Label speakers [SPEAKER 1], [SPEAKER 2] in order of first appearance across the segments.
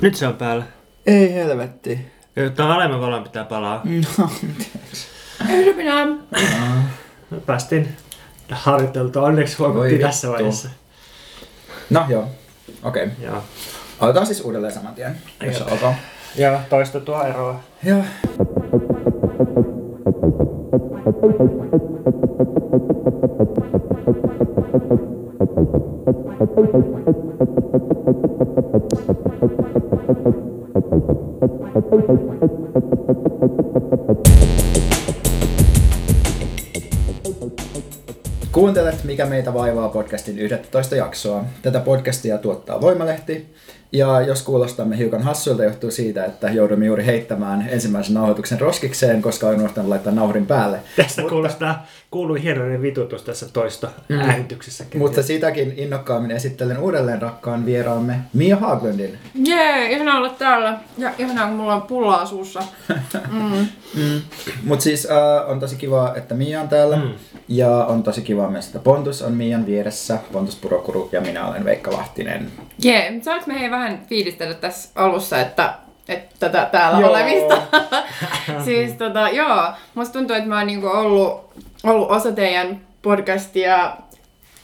[SPEAKER 1] Nyt se on päällä.
[SPEAKER 2] Ei helvetti.
[SPEAKER 1] Tämä alemman valon pitää palaa.
[SPEAKER 2] No,
[SPEAKER 3] Ei minä.
[SPEAKER 1] Me päästiin harjoiteltua. Onneksi huomattiin
[SPEAKER 2] Voi
[SPEAKER 1] tässä
[SPEAKER 2] vittu.
[SPEAKER 1] vaiheessa.
[SPEAKER 2] no joo. Okei. Okay.
[SPEAKER 1] Joo.
[SPEAKER 2] Aloitetaan siis uudelleen saman tien. Jos
[SPEAKER 1] Jep.
[SPEAKER 2] alkaa.
[SPEAKER 1] Ja toistettua eroa.
[SPEAKER 2] Joo. Kuuntelet Mikä meitä vaivaa podcastin 11 jaksoa. Tätä podcastia tuottaa Voimalehti. Ja jos kuulostamme hiukan hassuilta, johtuu siitä, että joudumme juuri heittämään ensimmäisen nauhoituksen roskikseen, koska olen unohtanut laittaa nauhdin päälle.
[SPEAKER 1] Tästä kuulostaa, kuuluu hienoinen vitutus tässä toisto
[SPEAKER 2] Mm.
[SPEAKER 1] äänityksessä.
[SPEAKER 2] Mutta sitäkin innokkaammin esittelen uudelleen rakkaan vieraamme Mia Haglundin.
[SPEAKER 3] Jee, ihana olla täällä. Ja ihanaa, kun mulla on pullaa suussa. Mm.
[SPEAKER 2] Mm. Mutta siis äh, on tosi kiva, että Mia on täällä.
[SPEAKER 1] Mm.
[SPEAKER 2] Ja on tosi kiva myös, että Pontus on Mian vieressä. Pontus Purokuru ja minä olen Veikka Lahtinen.
[SPEAKER 3] Jee, saanko me hei vähän fiilistellä tässä alussa, että tätä täällä
[SPEAKER 2] Joo.
[SPEAKER 3] olemista? siis tota, joo, musta tuntuu, että mä oon niinku ollut, ollut osa teidän podcastia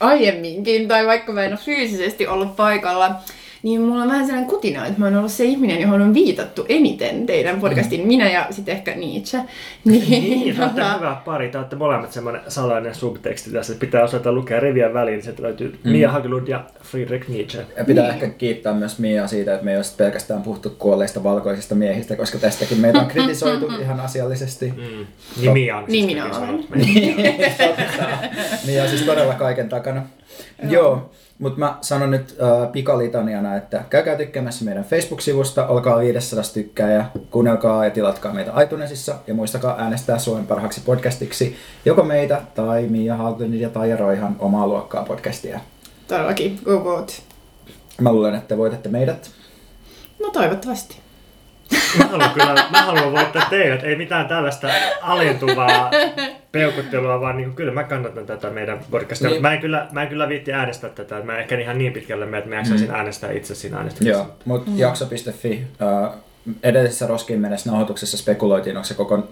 [SPEAKER 3] aiemminkin, tai vaikka mä en ole fyysisesti ollut paikalla, niin mulla on vähän sellainen kutina, että mä oon ollut se ihminen, johon on viitattu eniten teidän podcastin, minä ja sitten ehkä Nietzsche.
[SPEAKER 1] Niin, te olette
[SPEAKER 3] tota,
[SPEAKER 1] hyvä pari. Te olette molemmat semmoinen salainen subteksti tässä. että Pitää osata lukea rivien väliin, niin sieltä löytyy Mia Haglund ja Friedrich Nietzsche.
[SPEAKER 2] Ja pitää
[SPEAKER 3] Niin.
[SPEAKER 2] ehkä kiittää myös Miaa siitä, että me ei ole pelkästään puhuttu kuolleista valkoisista miehistä, koska tästäkin meitä on kritisoitu ihan asiallisesti.
[SPEAKER 1] Mm. Niin Mia on.
[SPEAKER 3] Niin
[SPEAKER 1] siis
[SPEAKER 3] minä
[SPEAKER 1] tekin
[SPEAKER 3] olen.
[SPEAKER 2] Mia on siis todella kaiken takana. Joo, mutta mä sanon nyt äh, pikalitaniana, että käykää tykkäämässä meidän Facebook-sivusta, olkaa 500 tykkää ja kuunnelkaa ja tilatkaa meitä iTunesissa ja muistakaa äänestää Suomen parhaaksi podcastiksi joko meitä tai Mia Haglundin ja Taija Roihan omaa luokkaa podcastia.
[SPEAKER 3] Todellakin, go vote.
[SPEAKER 2] Mä luulen, että voitatte meidät.
[SPEAKER 3] No toivottavasti.
[SPEAKER 1] Mä haluan kyllä, mä haluan voittaa teidät. Ei mitään tällaista alentuvaa peukuttelua, vaan niin kyllä mä kannatan tätä meidän podcastia.
[SPEAKER 2] Niin.
[SPEAKER 1] Mä, en kyllä, mä en kyllä viitti äänestää tätä. Mä en ehkä ihan niin pitkälle mene, että mä jaksaisin mm. äänestää itse siinä äänestyksessä.
[SPEAKER 2] Joo, mutta mm. jakso.fi. Äh, edellisessä roskiin mennessä nauhoituksessa spekuloitiin, onko se koko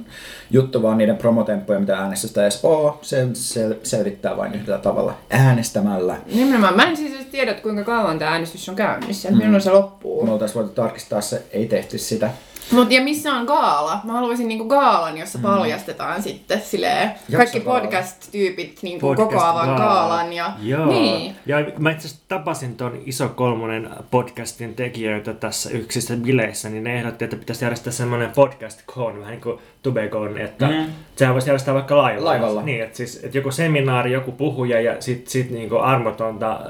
[SPEAKER 2] juttu vaan niiden promotemppuja, mitä äänestystä edes oo. Se sel- selvittää vain yhdellä tavalla äänestämällä.
[SPEAKER 3] Nimenomaan. Mä en siis tiedä, kuinka kauan tämä äänestys on käynnissä. Mm. Milloin se loppuu.
[SPEAKER 2] Me oltaisiin voitu tarkistaa se, ei tehty sitä.
[SPEAKER 3] Mut ja missä on gaala? Mä haluaisin niinku gaalan, jossa mm. paljastetaan sitten silleen kaikki
[SPEAKER 2] Jaksogaala.
[SPEAKER 3] podcast-tyypit niinku
[SPEAKER 1] Podcast
[SPEAKER 3] kokoavan
[SPEAKER 1] gaala.
[SPEAKER 3] gaalan. Ja...
[SPEAKER 1] Joo.
[SPEAKER 3] Niin.
[SPEAKER 1] Ja mä itse asiassa tapasin ton Iso Kolmonen podcastin tekijöitä tässä yksissä bileissä, niin ne ehdotti, että pitäisi järjestää semmoinen podcast con, vähän niin kuin Tubecon, että
[SPEAKER 2] Mm.
[SPEAKER 1] sehän voisi järjestää vaikka laivalla.
[SPEAKER 2] Laivalla.
[SPEAKER 1] Niin, että, siis, että joku seminaari, joku puhuja ja sitten sit niinku armotonta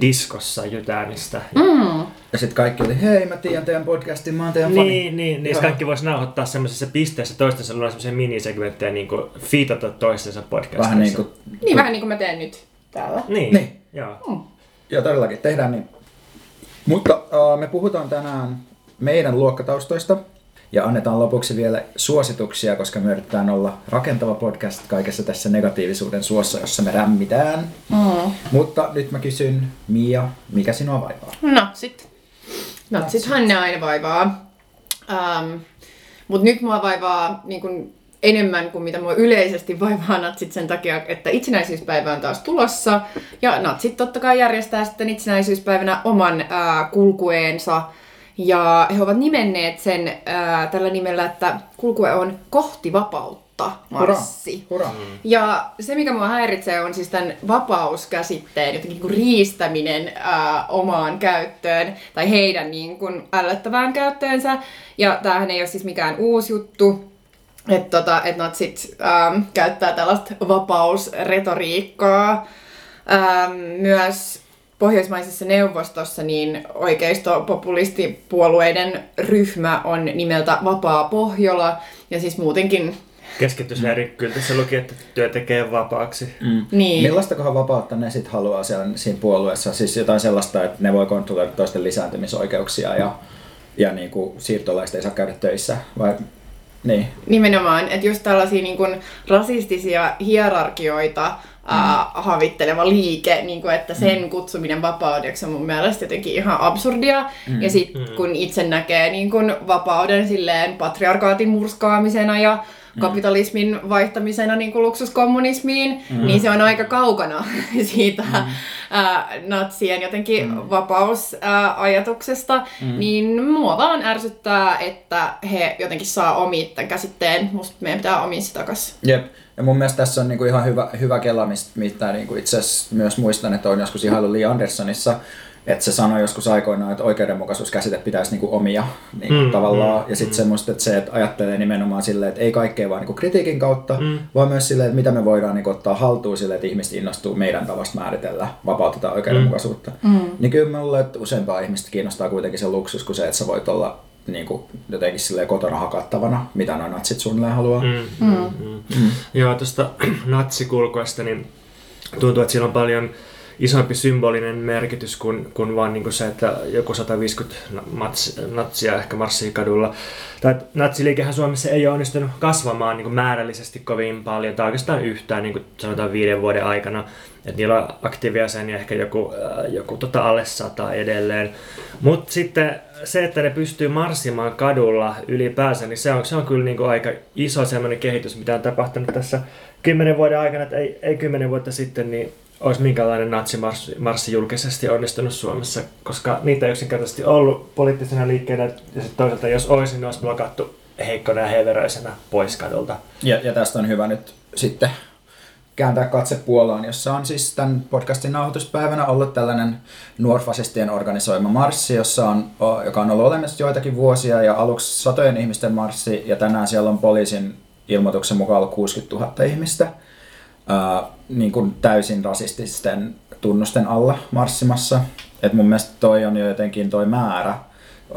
[SPEAKER 1] diskossa jytäämistä.
[SPEAKER 3] Mm.
[SPEAKER 2] Ja sitten kaikki oli, hei mä tiedän teidän podcastin, mä oon teidän fani.
[SPEAKER 1] Niin, niin, niin kaikki voisi nauhoittaa semmoisessa pisteessä toistensa luona semmoisia minisegmenttejä, niin kuin fiitata toistensa podcastissa.
[SPEAKER 2] Vähän niin kuin,
[SPEAKER 3] Niin vähän niin kuin mä teen nyt täällä.
[SPEAKER 1] Niin,
[SPEAKER 2] Niin.
[SPEAKER 1] joo.
[SPEAKER 2] joo todellakin, tehdään niin. Mutta uh, me puhutaan tänään meidän luokkataustoista ja annetaan lopuksi vielä suosituksia, koska me yritetään olla rakentava podcast kaikessa tässä negatiivisuuden suossa, jossa me rämmitään.
[SPEAKER 3] Mm.
[SPEAKER 2] Mutta nyt mä kysyn, Mia, mikä sinua vaivaa?
[SPEAKER 3] Natsit. Natsithan ne aina vaivaa. Um, Mutta nyt mua vaivaa niin kun enemmän kuin mitä mua yleisesti vaivaa natsit sen takia, että itsenäisyyspäivä on taas tulossa. Ja natsit totta kai järjestää sitten itsenäisyyspäivänä oman ää, kulkueensa. Ja he ovat nimenneet sen ää, tällä nimellä, että kulkue on kohti vapautta marssi.
[SPEAKER 2] Hurra.
[SPEAKER 3] Ja se, mikä mua häiritsee, on siis tämän vapauskäsitteen jotenkin niin riistäminen ää, omaan käyttöön tai heidän niin kuin ällöttävään käyttöönsä. Ja tämähän ei ole siis mikään uusi juttu, että tota, et natsit ähm, käyttää tällaista vapausretoriikkaa. Ähm, myös Pohjoismaisessa neuvostossa niin oikeistopopulistipuolueiden ryhmä on nimeltä Vapaa Pohjola. Ja siis muutenkin
[SPEAKER 1] Keskitysleiri, kyllä tässä luki, että työ tekee vapaaksi.
[SPEAKER 2] Mm.
[SPEAKER 3] Niin.
[SPEAKER 2] Millaista vapautta ne sitten haluaa siellä, siinä puolueessa? Siis jotain sellaista, että ne voi kontrolloida toisten lisääntymisoikeuksia ja, ja niin kuin siirtolaiset ei saa käydä töissä? Vai niin?
[SPEAKER 3] Nimenomaan, että just tällaisia niin kuin rasistisia hierarkioita mm. uh, havitteleva liike, niin kuin, että sen mm. kutsuminen vapaudeksi on mun mielestä jotenkin ihan absurdia. Mm. Ja sitten mm. kun itse näkee niin kuin vapauden silleen patriarkaatin murskaamisena ja mm. kapitalismin vaihtamisena niin kuin luksuskommunismiin, mm. niin se on aika kaukana siitä mm. ää, natsien jotenkin mm. vapausajatuksesta. Mm. Niin mua vaan ärsyttää, että he jotenkin saa omi tämän käsitteen. Musta meidän pitää omia se takas.
[SPEAKER 2] Jep. Ja mun mielestä tässä on niinku ihan hyvä, hyvä kela, mitä niinku itse asiassa myös muistan, että on joskus ihailu Lee Andersonissa, että se sanoi joskus aikoinaan, että oikeudenmukaisuuskäsite pitäisi niinku omia niinku mm, tavallaan. Mm, ja sitten mm. semmoista, että se, että ajattelee nimenomaan silleen, että ei kaikkea vaan niinku kritiikin kautta, mm. vaan myös silleen, että mitä me voidaan niinku ottaa haltuun silleen, että ihmiset innostuu meidän tavasta määritellä vapautta oikeudenmukaisuutta. Mm. Niin kyllä mulle, että useampaa ihmistä kiinnostaa kuitenkin se luksus kuin se, että sä voit olla niin kuin jotenkin silleen kotona hakattavana, mitä noin natsit suunnilleen haluaa. Mm, mm,
[SPEAKER 1] mm. Mm. Joo, tuosta natsikulkoista, niin tuntuu, että siellä on paljon isompi symbolinen merkitys kuin, kuin vaan niin kuin se, että joku 150 mats, natsia ehkä marssii kadulla. Tai natsiliikehän Suomessa ei ole onnistunut kasvamaan niin kuin määrällisesti kovin paljon, tai oikeastaan yhtään niin kuin sanotaan viiden vuoden aikana. Että niillä on aktiivia sen ja ehkä joku, äh, joku tota alle sata edelleen. Mutta sitten se, että ne pystyy marssimaan kadulla ylipäänsä, niin se on, se on kyllä niin kuin aika iso semmoinen kehitys, mitä on tapahtunut tässä kymmenen vuoden aikana, että ei, ei kymmenen vuotta sitten, niin olisi minkälainen natsimarssi julkisesti onnistunut Suomessa, koska niitä ei yksinkertaisesti ollut poliittisena liikkeenä, ja sitten toisaalta jos olisi, niin olisi blokattu heikkona ja heveröisenä pois kadulta.
[SPEAKER 2] Ja, ja tästä on hyvä nyt sitten kääntää katse Puolaan, jossa on siis tämän podcastin nauhoituspäivänä ollut tällainen nuorfasistien organisoima marssi, jossa on, joka on ollut olemassa joitakin vuosia ja aluksi satojen ihmisten marssi ja tänään siellä on poliisin ilmoituksen mukaan ollut 60 000 ihmistä ää, niin kuin täysin rasististen tunnusten alla marssimassa. Et mun mielestä toi on jo jotenkin toi määrä.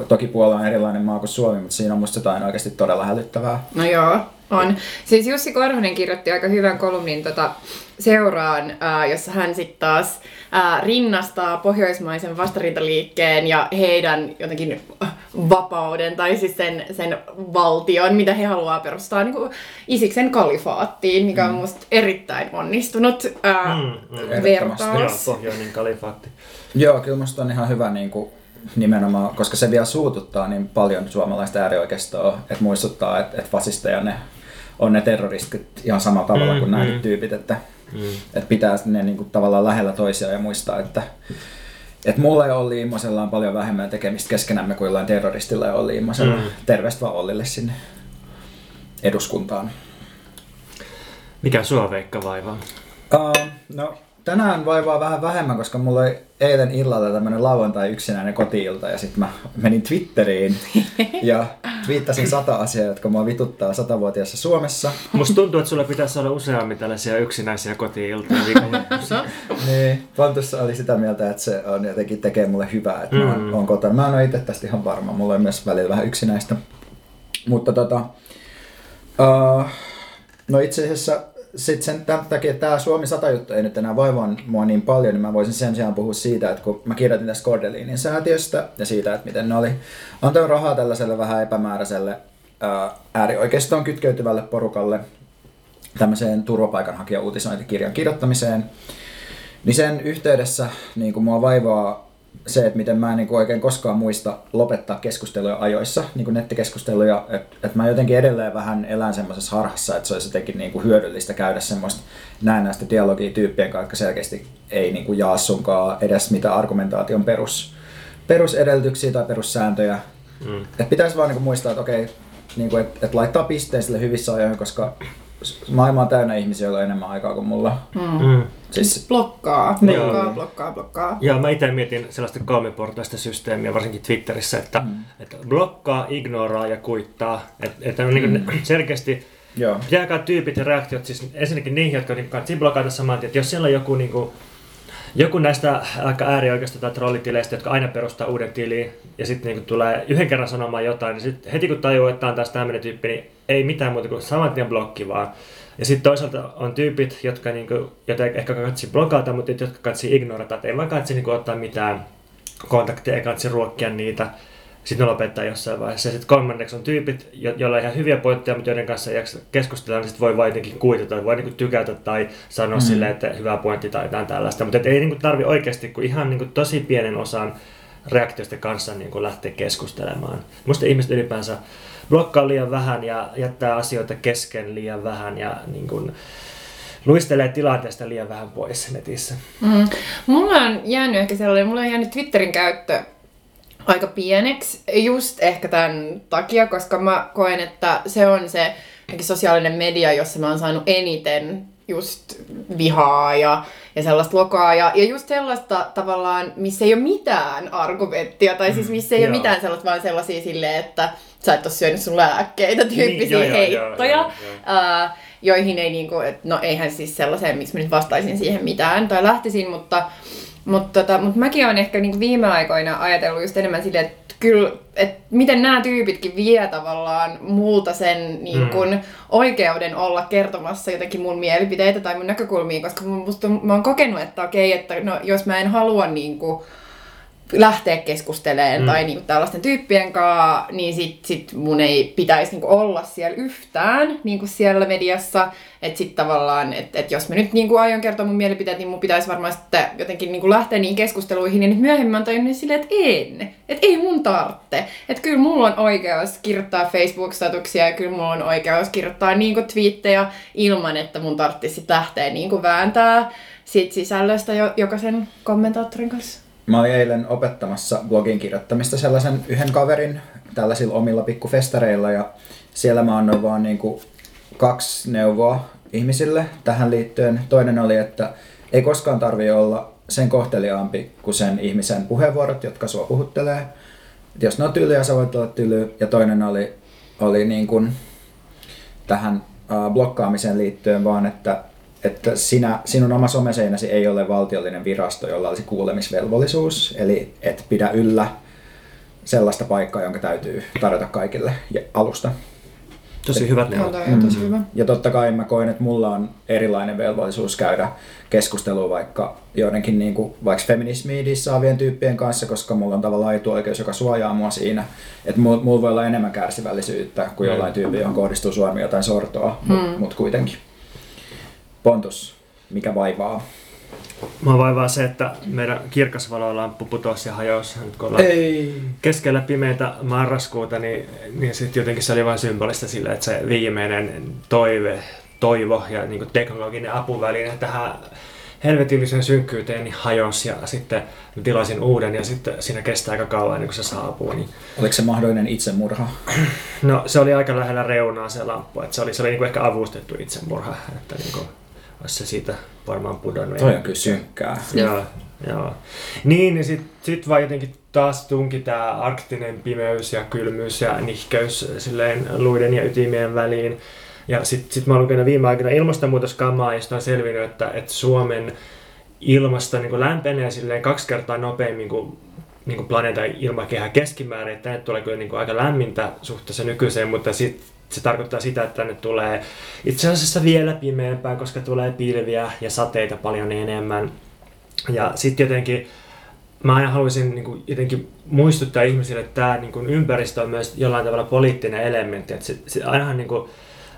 [SPEAKER 2] Toki Puola on erilainen maa kuin Suomi, mutta siinä on musta jotain oikeasti todella hälyttävää.
[SPEAKER 3] No joo, on. Siis Jussi Korhonen kirjoitti aika hyvän kolumnin tota, seuraan, ää, jossa hän sitten taas ää, rinnastaa pohjoismaisen vastarintaliikkeen ja heidän jotenkin vapauden tai siis sen, sen valtion, mitä he haluaa perustaa niin kuin Isiksen kalifaattiin, mikä on mm. musta erittäin onnistunut ää, mm, mm. vertaus.
[SPEAKER 1] Joo, pohjoinen kalifaatti.
[SPEAKER 2] Joo, kyllä musta on ihan hyvä niin kuin nimenomaan, koska se vielä suututtaa niin paljon suomalaista äärioikeistoa, että muistuttaa, että, että fasisteja ne on ne terroristit ihan samalla tavalla mm, kuin mm. nämä tyypit, että, mm. että pitää ne niin kuin, tavallaan lähellä toisiaan ja muistaa, että, että mulla ja Olli Immosella on paljon vähemmän tekemistä keskenämme kuin jollain terroristilla ja Olli Immosella. Mm. Terveistä vaan Ollille sinne eduskuntaan.
[SPEAKER 1] Mikä sua Veikka vaivaa?
[SPEAKER 2] Uh, no tänään vaivaa vähän vähemmän, koska mulla oli eilen illalla tämmönen lauantai yksinäinen kotiilta ja sitten mä menin Twitteriin ja twiittasin sata asiaa, jotka mua vituttaa satavuotiaassa Suomessa.
[SPEAKER 1] Musta tuntuu, että sulla pitäisi olla useammin tällaisia yksinäisiä kotiiltoja
[SPEAKER 2] niin, Pontussa oli sitä mieltä, että se on jotenkin tekee mulle hyvää, että mm. mä oon, oon kotona. Mä en ole itse tästä ihan varma, mulla on myös välillä vähän yksinäistä. Mutta tota, uh, no itse asiassa sitten sen tämän takia, tämä Suomi 100 juttu ei nyt enää vaivaa mua niin paljon, niin mä voisin sen sijaan puhua siitä, että kun mä kirjoitin tästä Kordelinin säätiöstä ja siitä, että miten ne oli antanut rahaa tällaiselle vähän epämääräiselle ää, äärioikeistoon kytkeytyvälle porukalle tämmöiseen turvapaikanhakija-uutisointikirjan kirjoittamiseen, niin sen yhteydessä niin kuin mua vaivaa se, että miten mä en niin kuin oikein koskaan muista lopettaa keskusteluja ajoissa, niin kuin nettikeskusteluja, että et mä jotenkin edelleen vähän elän semmoisessa harhassa, että se olisi jotenkin niin kuin hyödyllistä käydä semmoista näennäistä dialogia tyyppien kanssa, jotka selkeästi ei niin kuin jaa sunkaan edes mitä argumentaation perus, perusedellytyksiä tai perussääntöjä. Mm. Että pitäisi vaan niin kuin muistaa, että okei, niin kuin, että, että laittaa pisteen sille hyvissä ajoin, koska maailma on täynnä ihmisiä, joilla on enemmän aikaa kuin mulla.
[SPEAKER 3] Mm. Mm. Siis blokkaa, blokkaa, Joo. blokkaa, blokkaa.
[SPEAKER 1] Joo, mä itse mietin sellaista kolmiportaista systeemiä, varsinkin Twitterissä, että, mm. että blokkaa, ignoraa ja kuittaa. Että, että on niin mm. selkeästi Joo. Jääkää tyypit ja reaktiot siis ensinnäkin niihin, jotka niin kannattaa blokata saman tien. Että jos siellä on joku, niin kuin, joku näistä aika äärioikeista tai trollitileistä, jotka aina perustaa uuden tiliin ja sitten niin tulee yhden kerran sanomaan jotain, niin sit heti kun tajuu, että on taas tämmöinen tyyppi, niin ei mitään muuta kuin saman tien blokki vaan. Ja sitten toisaalta on tyypit, jotka niinku, joita ehkä katsi blokata, mutta jotka katsi ignorata, että ei vaan katsi niinku ottaa mitään kontakteja, ei katsi ruokkia niitä. sitten ne lopettaa jossain vaiheessa. Ja sitten kolmanneksi on tyypit, jo- joilla on ihan hyviä pointteja, mutta joiden kanssa ei keskustella, niin sitten voi vain jotenkin kuitata, voi niinku tykätä tai sanoa mm. silleen, että hyvä pointti tai jotain tällaista. Mutta ei niinku tarvi oikeasti kuin ihan niinku tosi pienen osan reaktioista kanssa niin kuin lähteä keskustelemaan. Musta ihmiset ylipäänsä blokkaa liian vähän ja jättää asioita kesken liian vähän ja niin kuin, luistelee tilanteesta liian vähän pois netissä.
[SPEAKER 3] Mm. Mulla on jäänyt ehkä sellainen, mulla on jäänyt Twitterin käyttö aika pieneksi just ehkä tämän takia, koska mä koen, että se on se sosiaalinen media, jossa mä oon saanut eniten just vihaa ja, ja sellaista lokaa ja, ja just sellaista tavallaan, missä ei ole mitään argumenttia tai siis missä ei mm, ole mitään sellaista, vaan sellaisia silleen, että sä et ole syönyt sun lääkkeitä tyyppisiä niin, heittoja. Joo, joo, joo, joo. joihin ei niinku, et, no eihän siis sellaiseen, miksi mä nyt vastaisin siihen mitään tai lähtisin, mutta mutta tota, mut mäkin olen ehkä niinku viime aikoina ajatellut just enemmän silleen, että kyllä, että miten nämä tyypitkin vie tavallaan multa sen niin kun, mm. oikeuden olla kertomassa jotenkin mun mielipiteitä tai mun näkökulmia, koska musta, mä oon kokenut, että okei, että no, jos mä en halua niin kun, lähteä keskustelemaan mm. tai niinku tällaisten tyyppien kanssa, niin sit, sit mun ei pitäisi niinku olla siellä yhtään niinku siellä mediassa. Että sit tavallaan, että et jos mä nyt niinku aion kertoa mun mielipiteet, niin mun pitäisi varmaan sitten jotenkin niinku lähteä niihin keskusteluihin. Nyt myöhemmin mä tajunnut silleen, että en. Että ei mun tarvitse. Että kyllä mulla on oikeus kirjoittaa Facebook-statuksia ja kyllä mulla on oikeus kirjoittaa niinku twiittejä ilman, että mun tarvitsisi lähteä niinku vääntää siitä sisällöstä jokaisen kommentaattorin kanssa.
[SPEAKER 2] Mä olin eilen opettamassa blogin kirjoittamista sellaisen yhden kaverin tällaisilla omilla pikkufestareilla ja siellä mä annoin vaan niin kuin kaksi neuvoa ihmisille tähän liittyen. Toinen oli, että ei koskaan tarvi olla sen kohteliaampi kuin sen ihmisen puheenvuorot, jotka sua puhuttelee. Et jos ne on tylyjä, sä voit olla tyly. Ja toinen oli, oli niin kuin tähän blokkaamiseen liittyen vaan, että että sinä, sinun oma someseinäsi ei ole valtiollinen virasto, jolla olisi kuulemisvelvollisuus, eli et pidä yllä sellaista paikkaa, jonka täytyy tarjota kaikille alusta.
[SPEAKER 1] Tosi hyvät
[SPEAKER 3] neuvot. Mm. Tosi hyvä.
[SPEAKER 2] Ja totta kai mä koen, että mulla on erilainen velvollisuus käydä keskustelua vaikka joidenkin niin kuin, vaikka feminismiin saavien tyyppien kanssa, koska mulla on tavallaan etuoikeus, joka suojaa mua siinä. Että mulla mul voi olla enemmän kärsivällisyyttä kuin jollain tyyppi, johon kohdistuu Suomi jotain sortoa, mm. mutta mut kuitenkin. Pontus, mikä vaivaa?
[SPEAKER 1] Mä vaivaa se, että meidän kirkasvalolamppu putosi ja hajosi. Nyt kun Ei. keskellä pimeitä marraskuuta, niin, niin sitten jotenkin se oli vain symbolista sille, että se viimeinen toive, toivo ja niin teknologinen apuväline tähän helvetillisen synkkyyteen niin hajosi ja sitten tilasin uuden ja sitten siinä kestää aika kauan ennen kuin se saapuu. Niin...
[SPEAKER 2] Oliko se mahdollinen itsemurha?
[SPEAKER 1] No se oli aika lähellä reunaa se lamppu, että se oli, se oli niin kuin ehkä avustettu itsemurha. Että niin kuin se siitä varmaan pudonnut.
[SPEAKER 2] Toi on kyllä synkkää.
[SPEAKER 1] Joo, joo. Niin, niin sitten sit vaan jotenkin taas tunki tämä arktinen pimeys ja kylmyys ja nihkeys silleen luiden ja ytimien väliin. Ja sitten sit mä oon lukenut viime aikoina ilmastonmuutoskammaa, josta on selvinnyt, että, että Suomen ilmasto niin lämpenee silleen kaksi kertaa nopeammin kuin, niin kuin planeetan ilmakehä keskimäärin. Että tänne tulee kyllä niin kuin aika lämmintä suhteessa nykyiseen, mutta sitten se tarkoittaa sitä, että tänne tulee itse asiassa vielä pimeämpää, koska tulee pilviä ja sateita paljon enemmän. Ja sitten jotenkin mä aina haluaisin niin kuin, jotenkin muistuttaa ihmisille, että tämä niin kuin, ympäristö on myös jollain tavalla poliittinen elementti. Että se, se ainahan niin kuin,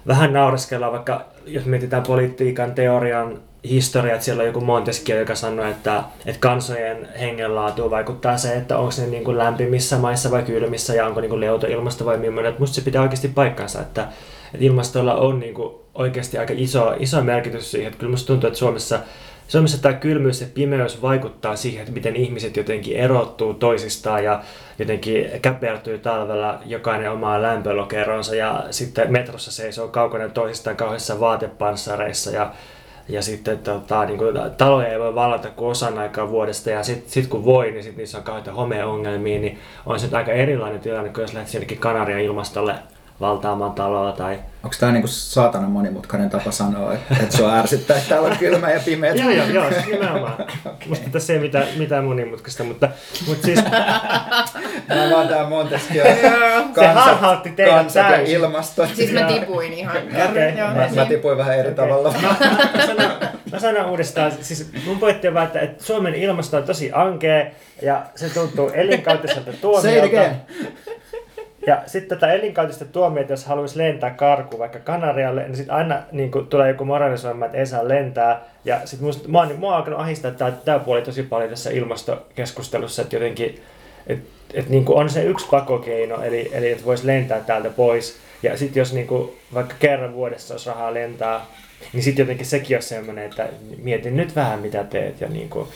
[SPEAKER 1] vähän naureskellaan, vaikka jos mietitään politiikan teorian historia, että siellä on joku Montesquieu, joka sanoi, että, että kansojen hengenlaatuun vaikuttaa se, että onko ne niin kuin lämpimissä maissa vai kylmissä ja onko niin kuin leuto ilmasto vai millainen. Että musta se pitää oikeasti paikkansa, että, että ilmastolla on niin kuin oikeasti aika iso, iso merkitys siihen. Että kyllä musta tuntuu, että Suomessa, Suomessa tämä kylmyys ja pimeys vaikuttaa siihen, että miten ihmiset jotenkin erottuu toisistaan ja jotenkin käpertyy talvella jokainen omaa lämpölokeronsa ja sitten metrossa seisoo kaukana toisistaan kauheissa vaatepanssareissa ja ja sitten tota, niin kuin, taloja ei voi vallata kuin osan aikaa vuodesta. Ja sitten sit kun voi, niin sit niissä on kauheita homeongelmia, niin on se aika erilainen tilanne kuin jos lähdet jonnekin Kanarian ilmastolle valtaamaan taloa tai...
[SPEAKER 2] Onko tämä niinku saatana monimutkainen tapa sanoa, että, että sua ärsyttää, että täällä on kylmä ja pimeä?
[SPEAKER 1] joo, joo, joo, siis nimenomaan. okay. Musta tässä ei mitään, mitään monimutkaista, mutta, mutta siis...
[SPEAKER 2] Mä vaan tää Montesquieu
[SPEAKER 1] Se harhautti teidät täysin.
[SPEAKER 2] ilmasto.
[SPEAKER 3] Siis mä tipuin ihan.
[SPEAKER 2] okay. Joo, mä, mä tipuin vähän eri tavalla.
[SPEAKER 1] mä, sanon, mä sanon uudestaan, siis mun pointti on vaan, että, että Suomen ilmasto on tosi ankea ja se tuntuu elinkautiselta tuomiolta. Ja sitten tätä elinkautista tuomiota, jos haluaisi lentää karku vaikka Kanarialle, niin sitten aina niin kuin, tulee joku moralisoima, että ei saa lentää. Ja sitten musta, mua, niin, on alkanut ahistaa tämä, tämä puoli tosi paljon tässä ilmastokeskustelussa, että jotenkin, että et, niin on se yksi pakokeino, eli, eli että voisi lentää täältä pois. Ja sitten jos niin kuin, vaikka kerran vuodessa olisi rahaa lentää, niin sitten jotenkin sekin on semmoinen, että mietin nyt vähän mitä teet. Ja niin kuin,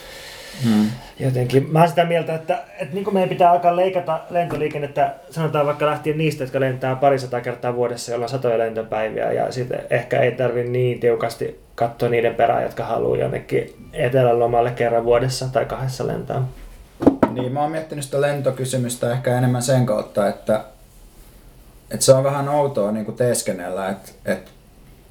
[SPEAKER 1] Hmm. Jotenkin mä oon sitä mieltä, että, että niin kuin meidän pitää alkaa leikata lentoliikennettä, sanotaan vaikka lähtien niistä, jotka lentää parisataa kertaa vuodessa, jolla on satoja lentopäiviä, ja sitten ehkä ei tarvi niin tiukasti katsoa niiden perään, jotka haluaa jonnekin etelälomalle kerran vuodessa tai kahdessa lentää.
[SPEAKER 2] Niin, mä oon miettinyt sitä lentokysymystä ehkä enemmän sen kautta, että, että se on vähän outoa niin kuin teeskennellä, että, että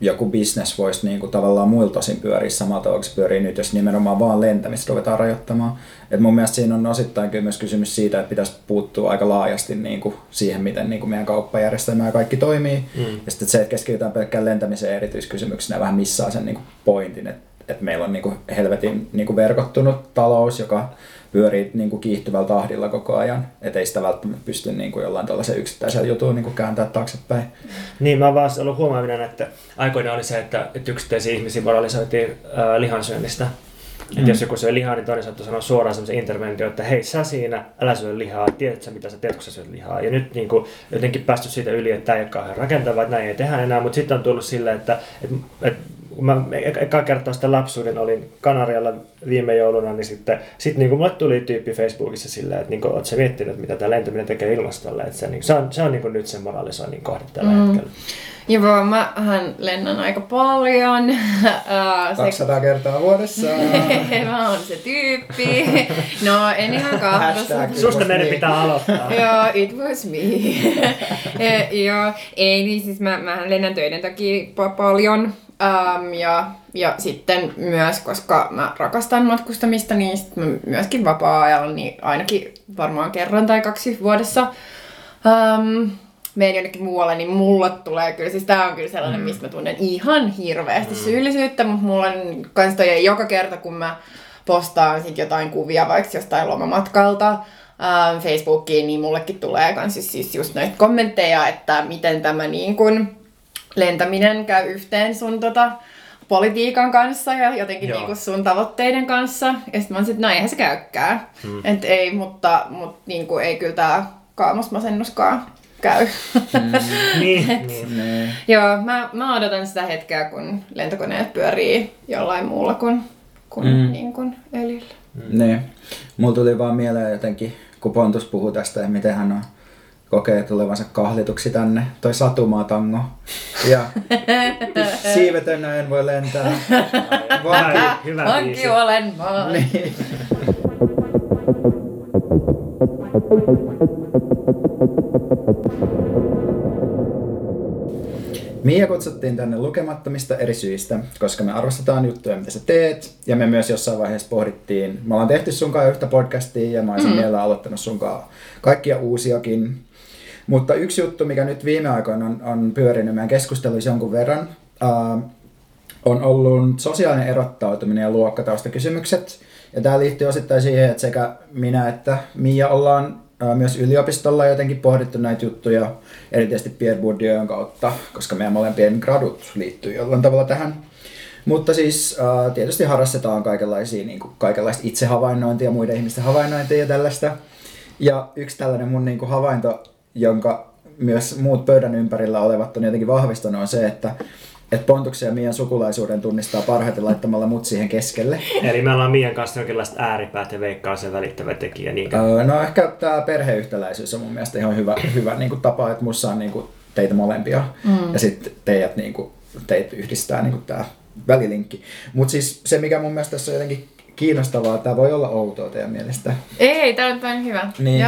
[SPEAKER 2] joku business voisi niin kuin tavallaan muilta osin pyöriä samalla tavalla, se pyörii nyt, jos nimenomaan vaan lentämistä ruvetaan rajoittamaan. Et mun mielestä siinä on osittain kyllä myös kysymys siitä, että pitäisi puuttua aika laajasti niin kuin siihen, miten niin kuin meidän kauppajärjestelmä ja kaikki toimii. Mm. Ja sitten se, että keskitytään pelkkään lentämiseen erityiskysymyksenä vähän missaa sen niin kuin pointin, että, että meillä on niin kuin helvetin niin kuin verkottunut talous, joka pyörii niin kuin kiihtyvällä tahdilla koko ajan, ettei sitä välttämättä pysty niin kuin jollain tällaisen yksittäisellä jutulla niin kuin kääntää taaksepäin.
[SPEAKER 1] Niin, mä oon vaan ollut huomaaminen, että aikoina oli se, että, että yksittäisiä ihmisiä moralisoitiin äh, lihansyönnistä. Mm. Että jos joku syö lihaa, niin toinen saattoi sanoa suoraan semmoisen interventio, että hei sä siinä, älä syö lihaa, tiedätkö mitä sä teet, kun sä syöt lihaa. Ja nyt niin kuin, jotenkin päästy siitä yli, että tämä ei ole kauhean rakentavaa, että näin ei tehdä enää, mutta sitten on tullut silleen, että, että, että kun mä eka kertaa sitä lapsuuden olin Kanarialla viime jouluna, niin sitten sit niin mulle tuli tyyppi Facebookissa silleen, että niin oot sä miettinyt, mitä tämä lentäminen tekee ilmastolle. Että se, niin, se on, se on niin nyt se moralisoinnin kohde tällä mm. hetkellä.
[SPEAKER 3] Joo, mähän lennän aika paljon.
[SPEAKER 2] 200 kertaa vuodessa.
[SPEAKER 3] mä oon se tyyppi. No, en ihan kahdessa.
[SPEAKER 1] Susta meidän pitää aloittaa.
[SPEAKER 3] Joo, it was me. Joo, ei niin siis mä, mähän lennän töiden takia paljon. Um, ja, ja sitten myös, koska mä rakastan matkustamista, niin sit mä myöskin vapaa-ajalla, niin ainakin varmaan kerran tai kaksi vuodessa um, menen jonnekin muualle, niin mulle tulee kyllä, siis tää on kyllä sellainen, mm. mistä mä tunnen ihan hirveästi mm. syyllisyyttä, mutta mulla on kans toi joka kerta, kun mä postaan sit jotain kuvia vaikka jostain lomamatkalta, Facebookiin, niin mullekin tulee kans siis, siis just näitä kommentteja, että miten tämä niin kun, lentäminen käy yhteen sun tota, politiikan kanssa ja jotenkin niinku sun tavoitteiden kanssa. Ja sitten mä oon sit, no eihän se käykään. Hmm. Et ei, mutta, mutta niinku, ei kyllä tää kaamosmasennuskaan käy. Mm.
[SPEAKER 1] niin, Et, niin.
[SPEAKER 3] niin. Joo, mä, mä odotan sitä hetkeä, kun lentokoneet pyörii jollain muulla kuin, kuin, mm. niin kuin öljyllä.
[SPEAKER 2] Mm. Niin. Mulla tuli vaan mieleen jotenkin, kun Pontus puhuu tästä, että miten hän on kokee tulevansa kahlituksi tänne, toi Satumaa-tango. Ja siivetönä en voi lentää.
[SPEAKER 1] Vanki, hyvä
[SPEAKER 3] Vanki olen maan. Niin.
[SPEAKER 2] Mia kutsuttiin tänne lukemattomista eri syistä, koska me arvostetaan juttuja, mitä sä teet. Ja me myös jossain vaiheessa pohdittiin, me ollaan tehty sunkaan yhtä podcastia ja mä olisin mm. mielellä aloittanut sunkaan kaikkia uusiakin. Mutta yksi juttu, mikä nyt viime aikoina on, on pyörinyt meidän keskusteluissa jonkun verran, uh, on ollut sosiaalinen erottautuminen ja luokkataustakysymykset. Ja tämä liittyy osittain siihen, että sekä minä että Mia ollaan myös yliopistolla jotenkin pohdittu näitä juttuja, erityisesti Pierre Bourdieu'n kautta, koska meidän molempien gradut liittyy jollain tavalla tähän. Mutta siis uh, tietysti harrastetaan kaikenlaisia, niin kuin, kaikenlaista itsehavainnointia, muiden ihmisten havainnointia ja tällaista. Ja yksi tällainen mun niin kuin, havainto jonka myös muut pöydän ympärillä olevat on jotenkin vahvistanut, on se, että että Pontuksen ja Mian sukulaisuuden tunnistaa parhaiten laittamalla mut siihen keskelle.
[SPEAKER 1] Eli me ollaan Mian kanssa jonkinlaista ääripäät ja veikkaa sen välittävä tekijä. Niin
[SPEAKER 2] öö, no ehkä tämä perheyhtäläisyys on mun mielestä ihan hyvä, hyvä niin kuin tapa, että mussa on niin kuin teitä molempia mm. ja sitten teidät niin kuin, teitä yhdistää niin kuin tämä välilinkki. Mutta siis se, mikä mun mielestä tässä on jotenkin kiinnostavaa, tämä voi olla outoa teidän mielestä.
[SPEAKER 3] Ei, tämä on hyvä.
[SPEAKER 2] Niin.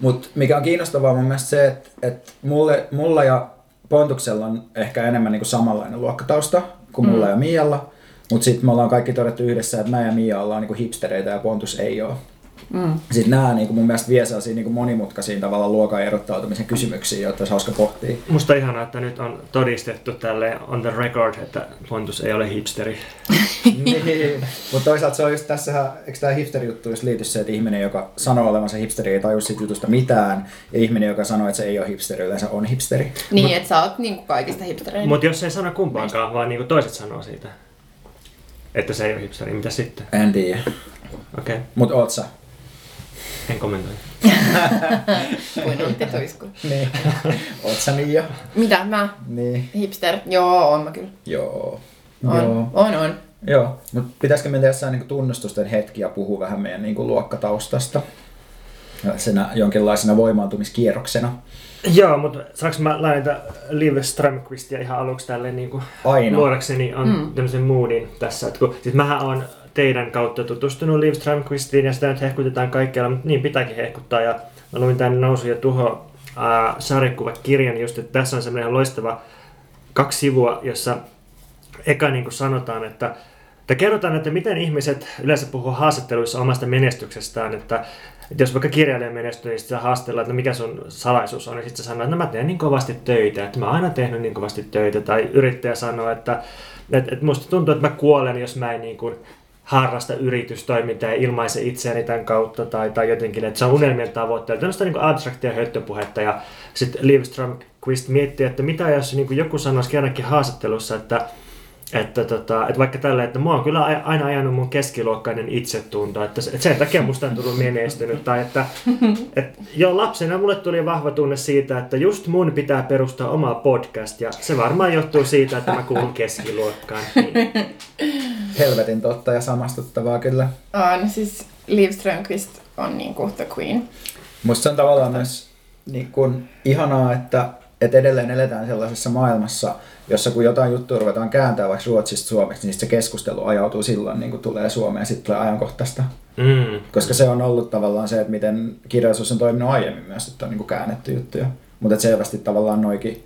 [SPEAKER 2] Mutta mikä on kiinnostavaa mun mielestä se, että, että mulle, mulla ja Pontuksella on ehkä enemmän niinku samanlainen luokkatausta kuin mulla mm. ja Mialla. Mutta sitten me ollaan kaikki todettu yhdessä, että mä ja Mia ollaan niinku hipstereitä ja Pontus ei ole. Mm. Sitten nämä niin mun mielestä vie sellaisia niin monimutkaisiin tavalla luokan erottautumisen kysymyksiä, joita olisi hauska pohtia.
[SPEAKER 1] Musta on ihanaa, että nyt on todistettu tälle on the record, että Pontus ei ole hipsteri.
[SPEAKER 2] niin. Mutta toisaalta se on just tässähän, eikö tämä hipsteri-juttu just liity se, että ihminen, joka sanoo olevansa hipsteri, ei tajua siitä jutusta mitään, ja ihminen, joka sanoo, että se ei ole hipsteri, yleensä on hipsteri.
[SPEAKER 3] Niin, että sä oot niinku kaikista hipstereitä.
[SPEAKER 1] Mutta jos ei sano kumpaankaan, vaan niinku toiset sanoo siitä, että se ei ole hipsteri, mitä sitten?
[SPEAKER 2] En tiedä.
[SPEAKER 1] Okei, okay.
[SPEAKER 2] Mutta oot sä?
[SPEAKER 1] En kommentoi.
[SPEAKER 3] Kuin Antti Tuisku.
[SPEAKER 2] Niin. oot sä niin jo?
[SPEAKER 3] Mitä mä?
[SPEAKER 2] Niin.
[SPEAKER 3] Hipster? Joo, on mä kyllä.
[SPEAKER 2] Joo.
[SPEAKER 3] On,
[SPEAKER 2] Joo.
[SPEAKER 3] on, on.
[SPEAKER 2] Joo, mutta pitäisikö meidän jossain niin tunnustusten hetki ja puhua vähän meidän niin kuin, luokkataustasta? Senä jonkinlaisena voimaantumiskierroksena.
[SPEAKER 1] Joo, mutta saanko mä lainata Liv Strömqvistia ihan aluksi tälleen niin kuin
[SPEAKER 2] Aina.
[SPEAKER 1] luodakseni on mm. tämmöisen moodin tässä. Että kun, siis mähän on teidän kautta tutustunut Liv Strömqvistiin ja sitä nyt hehkutetaan kaikkialla, mutta niin pitääkin hehkuttaa. Ja mä luin tämän Nousu ja tuho äh, sarjakuvakirjan just, että tässä on semmoinen loistava kaksi sivua, jossa eka niin kuin sanotaan, että että kerrotaan, että miten ihmiset yleensä puhuu haastatteluissa omasta menestyksestään, että, että jos vaikka kirjailija menestyy, niin sitten haastellaan, että no mikä sun salaisuus on, niin sitten sanoo, että no mä teen niin kovasti töitä, että mä oon aina tehnyt niin kovasti töitä, tai yrittäjä sanoo, että, että, että musta tuntuu, että mä kuolen, jos mä en niin kuin harrasta yritystoimintaa ja ilmaise itseäni tämän kautta tai, tai jotenkin, että se on unelmien tavoittelu. Tällaista niin abstraktia höttöpuhetta ja sitten Liv Strömqvist miettii, että mitä jos niin joku sanoisi kerrankin haastattelussa, että että, tota, että vaikka tällä, että mua on kyllä aina ajanut mun keskiluokkainen itsetunto, että, se- että sen takia musta on tullut menestynyt. Tai että, että jo lapsena mulle tuli vahva tunne siitä, että just mun pitää perustaa omaa podcast ja se varmaan johtuu siitä, että mä kuulun keskiluokkaan. Niin.
[SPEAKER 2] Helvetin totta ja samastuttavaa kyllä.
[SPEAKER 3] On, siis Liv Strömqvist on niinku the queen.
[SPEAKER 2] Musta se on tavallaan myös niin kun, ihanaa, että, että edelleen eletään sellaisessa maailmassa, jossa kun jotain juttua ruvetaan kääntää vaikka ruotsista suomeksi, niin se keskustelu ajautuu silloin, niin kun tulee Suomeen ja sitten tulee ajankohtaista.
[SPEAKER 1] Mm.
[SPEAKER 2] Koska se on ollut tavallaan se, että miten kirjallisuus on toiminut aiemmin myös, että on niin kuin käännetty juttuja. Mutta selvästi tavallaan noikin,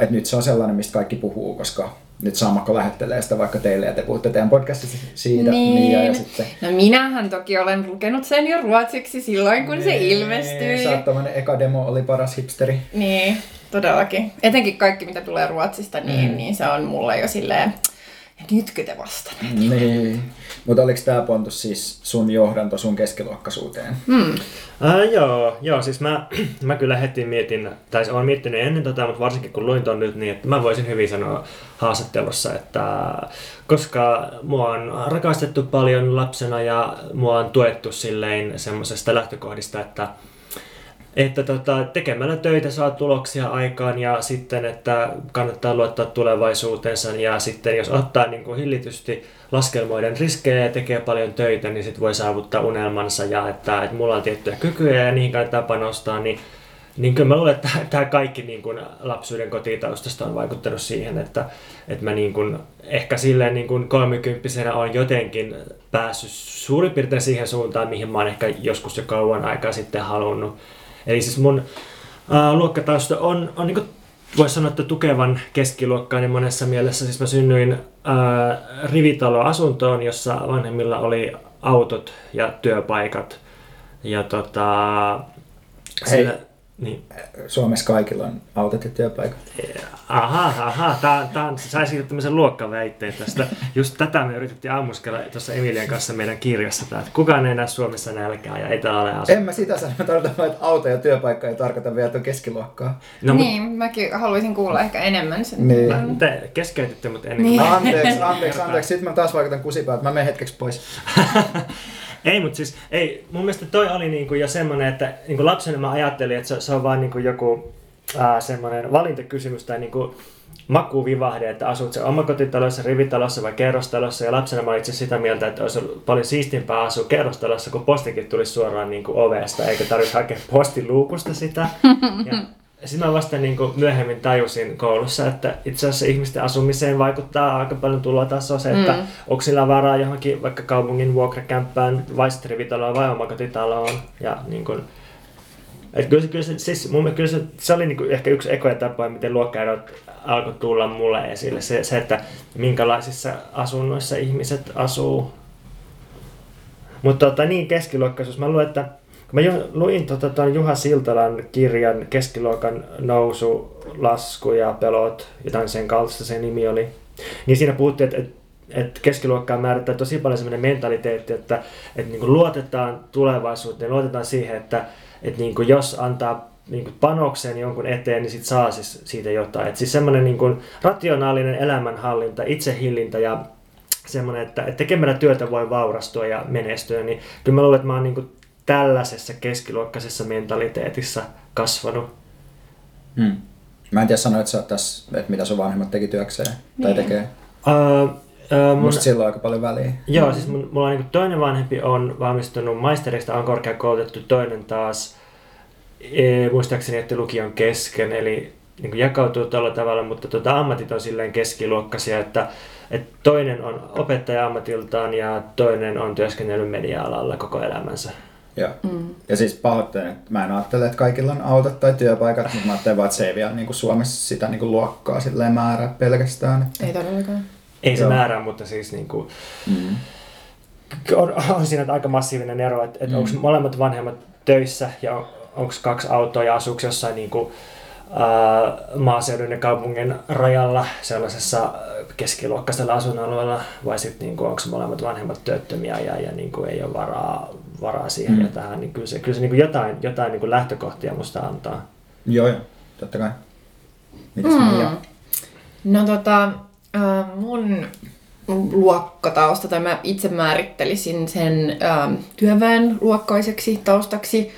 [SPEAKER 2] että nyt se on sellainen, mistä kaikki puhuu, koska nyt Sammakko lähettelee sitä vaikka teille ja te puhutte teidän podcastissa siitä.
[SPEAKER 3] Niin.
[SPEAKER 2] ja, ja sitten,
[SPEAKER 3] No minähän toki olen lukenut sen jo ruotsiksi silloin, kun se
[SPEAKER 2] Niin,
[SPEAKER 3] ilmestyi.
[SPEAKER 2] Sä oot tommonen eka demo oli paras hipsteri.
[SPEAKER 3] Niin, todellakin. Etenkin kaikki, mitä tulee Ruotsista, niin,
[SPEAKER 2] Mm.
[SPEAKER 3] niin se on mulle jo silleen, ja nytkö te vastanneet?
[SPEAKER 2] Niin. Mutta oliko tää Pontus siis sun johdanto sun keskiluokkaisuuteen?
[SPEAKER 3] Hmm.
[SPEAKER 1] Äh, joo, joo, siis mä, mä kyllä heti mietin, tai olen miettinyt ennen tota, mutta varsinkin kun luin ton nyt, niin että mä voisin hyvin sanoa haastattelussa, että koska mua on rakastettu paljon lapsena ja mua on tuettu silleen semmoisesta lähtökohdista, että että tota, tekemällä töitä saa tuloksia aikaan ja sitten, että kannattaa luottaa tulevaisuutensa ja sitten jos ottaa niin kuin hillitysti laskelmoiden riskejä ja tekee paljon töitä, niin sitten voi saavuttaa unelmansa ja että, että mulla on tiettyjä kykyjä ja niihin kannattaa panostaa, niin niin kyllä mä luulen, että tämä kaikki niin kuin lapsuuden kotitaustasta on vaikuttanut siihen, että, että mä niin kuin, ehkä silleen niin kuin kolmikymppisenä on jotenkin päässyt suurin piirtein siihen suuntaan, mihin mä oon ehkä joskus jo kauan aikaa sitten halunnut. Eli siis mun ää, luokkatausta on, on niin voisi sanoa, että tukevan keskiluokkainen monessa mielessä. Siis mä synnyin ää, rivitaloasuntoon, jossa vanhemmilla oli autot ja työpaikat. Ja tota...
[SPEAKER 2] Hei.
[SPEAKER 1] Sillä, niin,
[SPEAKER 2] Suomessa kaikilla on autot ja työpaikat.
[SPEAKER 1] aha, aha, tää, tää on, saisin tämmöisen luokkaväitteen tästä. Just tätä me yritettiin ammuskella tuossa Emilian kanssa meidän kirjassa, tää, että kukaan ei näe Suomessa nälkää ja ei täällä ole asu.
[SPEAKER 2] En mä sitä sano, mä tarkoitan vaan, että auto ja työpaikka ei tarkoita vielä tuon keskiluokkaa.
[SPEAKER 1] No, mut
[SPEAKER 3] niin, mäkin haluaisin kuulla ehkä enemmän sen.
[SPEAKER 2] Niin.
[SPEAKER 1] te keskeytitte mut ennen
[SPEAKER 3] Niin.
[SPEAKER 2] Anteeksi, anteeksi, anteeksi. Sitten mä taas vaikutan kusipäältä. Mä menen hetkeksi pois.
[SPEAKER 1] Ei, mutta siis ei, mun mielestä toi oli niinku jo semmoinen, että niinku lapsena mä ajattelin, että se, se on vaan niinku joku ää, semmoinen valintakysymys tai niinku makuvivahde, että asut se omakotitalossa, rivitalossa vai kerrostalossa. Ja lapsena mä olin itse sitä mieltä, että olisi ollut paljon siistimpää asua kerrostalossa, kun postikin tulisi suoraan niinku ovesta, eikä tarvitsisi hakea postiluukusta sitä. Ja sitten mä vasta niin kuin myöhemmin tajusin koulussa, että itse asiassa ihmisten asumiseen vaikuttaa aika paljon tulotasoa se, että
[SPEAKER 3] Mm.
[SPEAKER 1] onko sillä varaa johonkin vaikka kaupungin vuokrakämppään vai rivitaloon vai omakotitaloon. Ja niin kuin, et kyllä, se- kyllä, se, siis mun, kyllä se, se oli niin kuin ehkä yksi ekoja tapoja, miten luokkaerot alkoi tulla mulle esille. Se, se, että minkälaisissa asunnoissa ihmiset asuu. Mutta tota, niin keskiluokkaisuus. Mä luulen, että mä luin tota, ton Juha Siltalan kirjan Keskiluokan nousu, lasku ja pelot, jotain sen kaltaista se nimi oli. Niin siinä puhuttiin, että, että, että keskiluokkaa määrittää tosi paljon sellainen mentaliteetti, että, että niin luotetaan tulevaisuuteen, luotetaan siihen, että, että niin jos antaa niin panokseen jonkun eteen, niin sit saa siis siitä jotain. Et siis semmoinen niin rationaalinen elämänhallinta, itsehillintä ja semmoinen, että, että tekemällä työtä voi vaurastua ja menestyä, niin kyllä mä luulen, että mä oon niin tällaisessa keskiluokkaisessa mentaliteetissa kasvanut.
[SPEAKER 2] Hmm. Mä en tiedä sanoa, että, sä tässä, että mitä sun vanhemmat teki työkseen tai
[SPEAKER 3] Niin.
[SPEAKER 2] tekee.
[SPEAKER 1] Uh, uh, mun,
[SPEAKER 2] Musta sillä on aika paljon väliä.
[SPEAKER 1] Joo, siis mun, mulla on niin toinen vanhempi on valmistunut maisterista, on korkeakoulutettu, toinen taas e, muistaakseni, että lukion kesken, eli niin jakautuu tällä tavalla, mutta tota, ammatit on silleen keskiluokkaisia, että, että toinen on opettaja ammatiltaan ja toinen on työskennellyt media-alalla koko elämänsä.
[SPEAKER 2] Joo. Mm. Ja siis pahoittelen, että mä en ajattele, että kaikilla on autot tai työpaikat, mutta mä ajattelen vaan, että se ei vielä niin kuin Suomessa sitä niin kuin luokkaa silleen määrää pelkästään. Että...
[SPEAKER 3] Ei todellakaan.
[SPEAKER 1] Ei se
[SPEAKER 2] Joo.
[SPEAKER 1] määrää, mutta siis niin kuin,
[SPEAKER 2] Mm.
[SPEAKER 1] on, on siinä aika massiivinen ero, että, että
[SPEAKER 2] Mm.
[SPEAKER 1] onko molemmat vanhemmat töissä ja on, onko kaksi autoa ja asuuko jossain niin kuin, ää, maaseudun ja kaupungin rajalla sellaisessa keskiluokkaisella asuinalueella vai sitten niin onko molemmat vanhemmat työttömiä ja, ja niin kuin ei ole varaa, varaa siihen
[SPEAKER 2] Mm.
[SPEAKER 1] ja tähän, niin kyllä se, kyllä se niin kuin jotain, jotain niin kuin lähtökohtia musta antaa.
[SPEAKER 2] Joo, joo, totta kai. Mitäs
[SPEAKER 3] Mm.
[SPEAKER 2] Mia?
[SPEAKER 3] No tota, äh, mun luokkatausta, tai mä itse määrittelisin sen ähm, työväen luokkaiseksi taustaksi,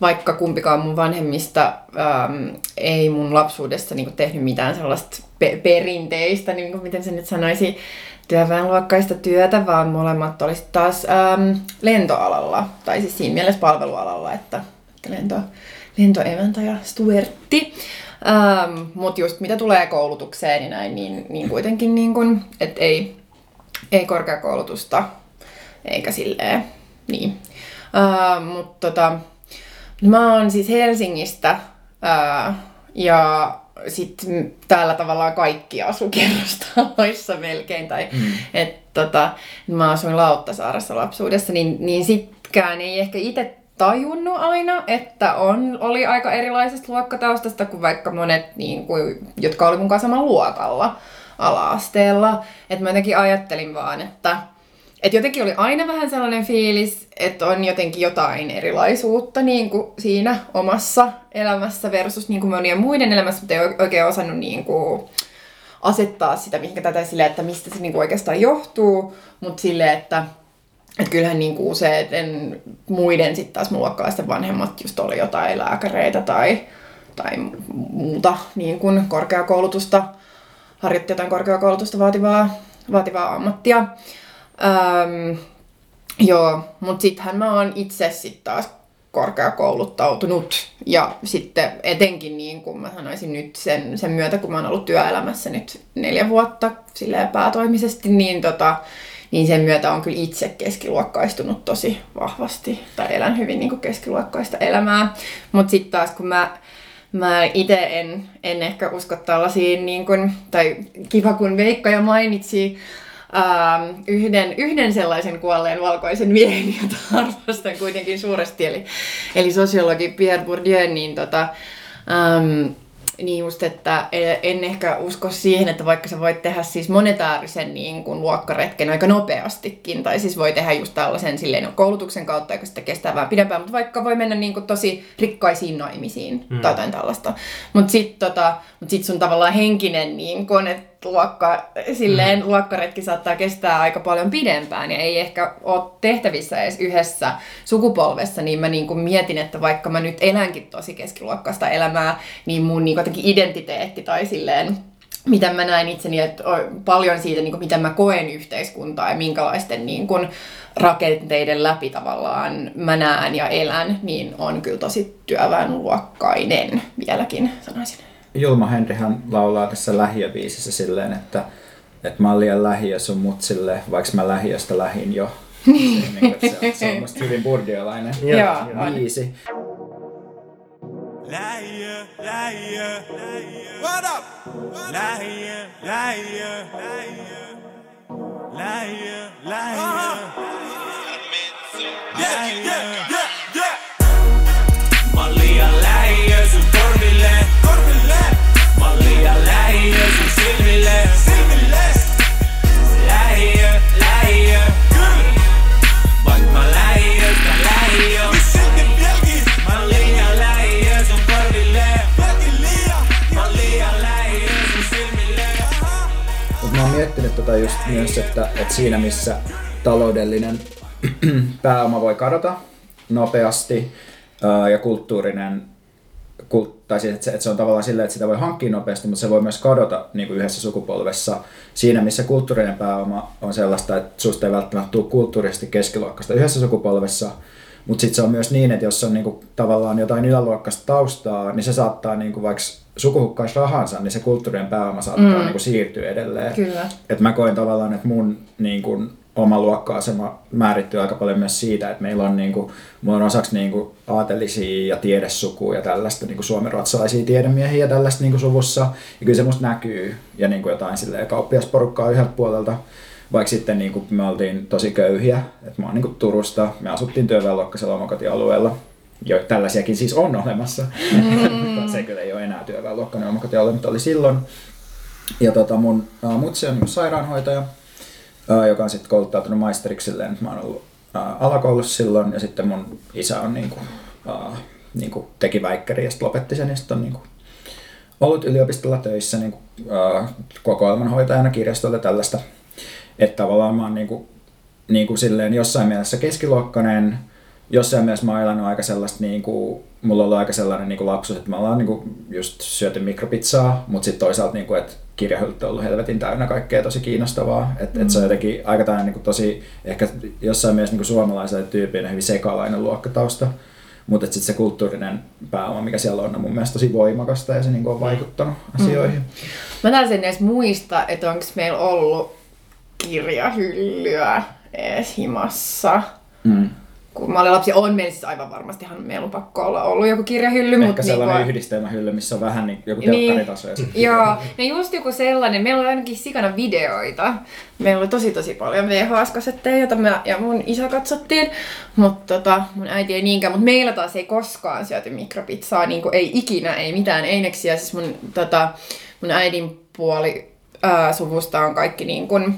[SPEAKER 3] vaikka kumpikaan mun vanhemmista ähm, ei mun lapsuudessa niin tehnyt mitään sellaista pe- perinteistä, niin kuin miten se nyt sanoisi, työväenluokkaista työtä, vaan molemmat olisivat taas ähm, lentoalalla, tai siis siinä mielessä palvelualalla, että, että lento, lentoemäntä ja stuertti. Ähm, Mutta just mitä tulee koulutukseen ja näin, niin, niin kuitenkin niin kun, et ei, ei korkeakoulutusta eikä silleen, niin. Ähm, Mutta tota, mä oon siis Helsingistä ää, ja sitten täällä tavallaan kaikki asu kerrostaloissa melkein. Tai, mm. et, tota, mä asuin Lauttasaaressa lapsuudessa, niin, niin sitkään ei ehkä itse tajunnut aina, että on, oli aika erilaisesta luokkataustasta kuin vaikka monet, niin kuin, jotka oli mun kanssa samalla luokalla ala-asteella. Että mä jotenkin ajattelin vaan, että et jotenkin oli aina vähän sellainen fiilis, että on jotenkin jotain erilaisuutta niin kuin siinä omassa elämässä versus niin kuin monien muiden elämässä, mutta ei oikein osannut niin kuin asettaa sitä mihinkä tätä silleen, että mistä se niin kuin oikeastaan johtuu, mutta silleen, että et kyllähän niin kuin useiden muiden sitten taas mun luokkalaisten vanhemmat just oli jotain lääkäreitä tai, tai muuta niin kuin korkeakoulutusta, harjoitti jotain korkeakoulutusta vaativaa, vaativaa ammattia. Öm, joo, mutta sittenhän mä oon itse sitten taas korkeakouluttautunut ja sitten etenkin niin kuin mä sanoisin nyt sen, sen myötä, kun mä oon ollut työelämässä nyt neljä vuotta silleen päätoimisesti, niin, tota, niin sen myötä on kyllä itse keskiluokkaistunut tosi vahvasti tai elän hyvin niin kuin keskiluokkaista elämää. Mutta sitten taas kun mä Mä itse en, en ehkä usko tällaisiin, niin kun, tai kiva kun Veikka jo mainitsi ähm, yhden, yhden sellaisen kuolleen valkoisen miehen, jota arvostan kuitenkin suuresti, eli, eli sosiologi Pierre Bourdieu, niin tota, ähm, niin just, että en ehkä usko siihen, että vaikka sä voit tehdä siis monetaarisen niin kuin luokkaretken aika nopeastikin, tai siis voi tehdä just tällaisen silleen koulutuksen kautta, joka sitten kestää vähän pidempään, mutta vaikka voi mennä niin kuin tosi rikkaisiin naimisiin mm. tai jotain tällaista. Mutta sitten tota, mut sit sun tavallaan henkinen niin kun, että luokka, silleen mm. luokkaretki saattaa kestää aika paljon pidempään ja ei ehkä ole tehtävissä edes yhdessä sukupolvessa, niin mä niin kuin mietin, että vaikka mä nyt elänkin tosi keskiluokkaista elämää, niin mun niin jotenkin identiteetti tai silleen miten mä näen itseni, että on paljon siitä, niin kuin, miten mä koen yhteiskuntaa ja minkälaisten niin kuin, rakenteiden läpi tavallaan mä näen ja elän, niin on kyllä tosi työväenluokkainen vieläkin, sanoisin.
[SPEAKER 2] Julma Henrihan laulaa tässä lähiöbiisissä silleen, että, että mä oon liian lähiö sun mutsille, vaikka mä lähiöstä lähin jo. Se, niin kuin, että se, on, se on musta hyvin burdiolainen
[SPEAKER 1] Joo,
[SPEAKER 2] biisi.
[SPEAKER 4] Lähiö, lähiö, lähiö. What up? Lähiö, lähiö, lähiö. Lähiö, lähiö. Yeah, yeah,
[SPEAKER 2] myös, että, että siinä missä taloudellinen pääoma voi kadota nopeasti ja kulttuurinen kult- tai siis, että se, että se on tavallaan silleen, että sitä voi hankkia nopeasti, mutta se voi myös kadota niin kuin yhdessä sukupolvessa siinä, missä kulttuurinen pääoma on sellaista, että susta ei välttämättä tule kulttuurisesti keskiluokkaista. Yhdessä sukupolvessa, mutta sitten se on myös niin, että jos on niin kuin, tavallaan jotain yläluokkaista taustaa, niin se saattaa, niin kuin, vaikka sukuhukkaisi rahansa, niin se kulttuurinen pääoma saattaa mm. niin kuin, siirtyä edelleen.
[SPEAKER 3] Kyllä.
[SPEAKER 2] Et mä koen tavallaan, että mun niin kuin, oma luokka-asema määrittyy aika paljon myös siitä, että meillä on, niin kuin, mulla on osaksi niin kuin, aatelisia ja tiedesukua ja tällaista niin kuin suomenruotsalaisia tiedemiehiä ja tällaista niin kuin, suvussa. Ja kyllä se musta näkyy ja niin kuin, jotain silleen, kauppiasporukkaa yhdeltä puolelta. Vaikka sitten niin kuin, me oltiin tosi köyhiä, että mä oon niin kuin, Turusta, me asuttiin työväenluokkaisella omakotialueella. Jo, tällaisiakin siis on olemassa. Mm. se kyllä ei ole enää työväenluokkainen omakotialue, mutta oli silloin. Ja tota, mun ää, mutsi on niin kuin sairaanhoitaja, ää, joka on sitten kouluttautunut maisteriksi silleen, että mä oon ollut ää, alakoulussa silloin, ja sitten mun isä on niinku, ää, niinku teki väikkäri ja sitten lopetti sen, ja sitten on niinku ollut yliopistolla töissä niinku, ää, kokoelmanhoitajana kirjastolla ja tällaista. Että tavallaan mä oon niinku, niinku silleen jossain mielessä keskiluokkainen, jossain mielessä mä oon elänyt aika sellaista, niinku, mulla on ollut aika sellainen niinku lapsuus, että me ollaan niinku just syöty mikropizzaa, mutta sitten toisaalta, niinku, että kirjahyllyt on ollut helvetin täynnä kaikkea tosi kiinnostavaa. Että mm. et se on jotenkin aika tämmöinen niinku tosi, ehkä jossain mielessä niinku suomalaiselle tyypille hyvin sekalainen luokkatausta. Mutta sitten se kulttuurinen pääoma, mikä siellä on, on mun mielestä tosi voimakasta ja se niinku on vaikuttanut asioihin. Mm.
[SPEAKER 3] Mä taisin edes muista, että onko meillä ollut kirjahyllyä edes himassa.
[SPEAKER 2] Mm.
[SPEAKER 3] Kun mä olin lapsi, on meillä siis aivan varmastihan meillä on pakko olla ollut joku kirjahylly.
[SPEAKER 2] Ehkä
[SPEAKER 3] mutta
[SPEAKER 2] sellainen
[SPEAKER 3] niinku,
[SPEAKER 2] yhdistelmähylly, missä on vähän niin joku
[SPEAKER 3] Niin.
[SPEAKER 2] telkkaritaso ja sitten
[SPEAKER 3] Joo, ja just joku sellainen. Meillä oli ainakin sikana videoita. Meillä oli tosi tosi paljon VHS-kasetteja, joita mä ja mun isä katsottiin. Mutta tota, mun äiti ei niinkään. Mutta meillä taas ei koskaan syöty mikropizzaa. Niin ei ikinä, ei mitään eineksiä. Siis mun, tota, mun äidin puoli ää, suvusta on kaikki niin kuin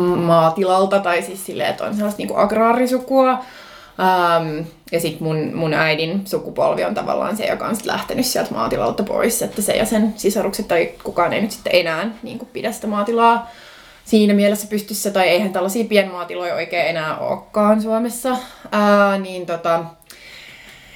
[SPEAKER 3] maatilalta. Tai siis silleen, että on sellaista niin kuin agraarisukua. Um, ja sitten mun, mun äidin sukupolvi on tavallaan se, joka on sit lähtenyt sieltä maatilalta pois, että se ja sen sisarukset tai kukaan ei nyt sitten enää niin kuin pidä sitä maatilaa siinä mielessä pystyssä, tai eihän tällaisia pienmaatiloja oikein enää olekaan Suomessa, Ää, niin tota,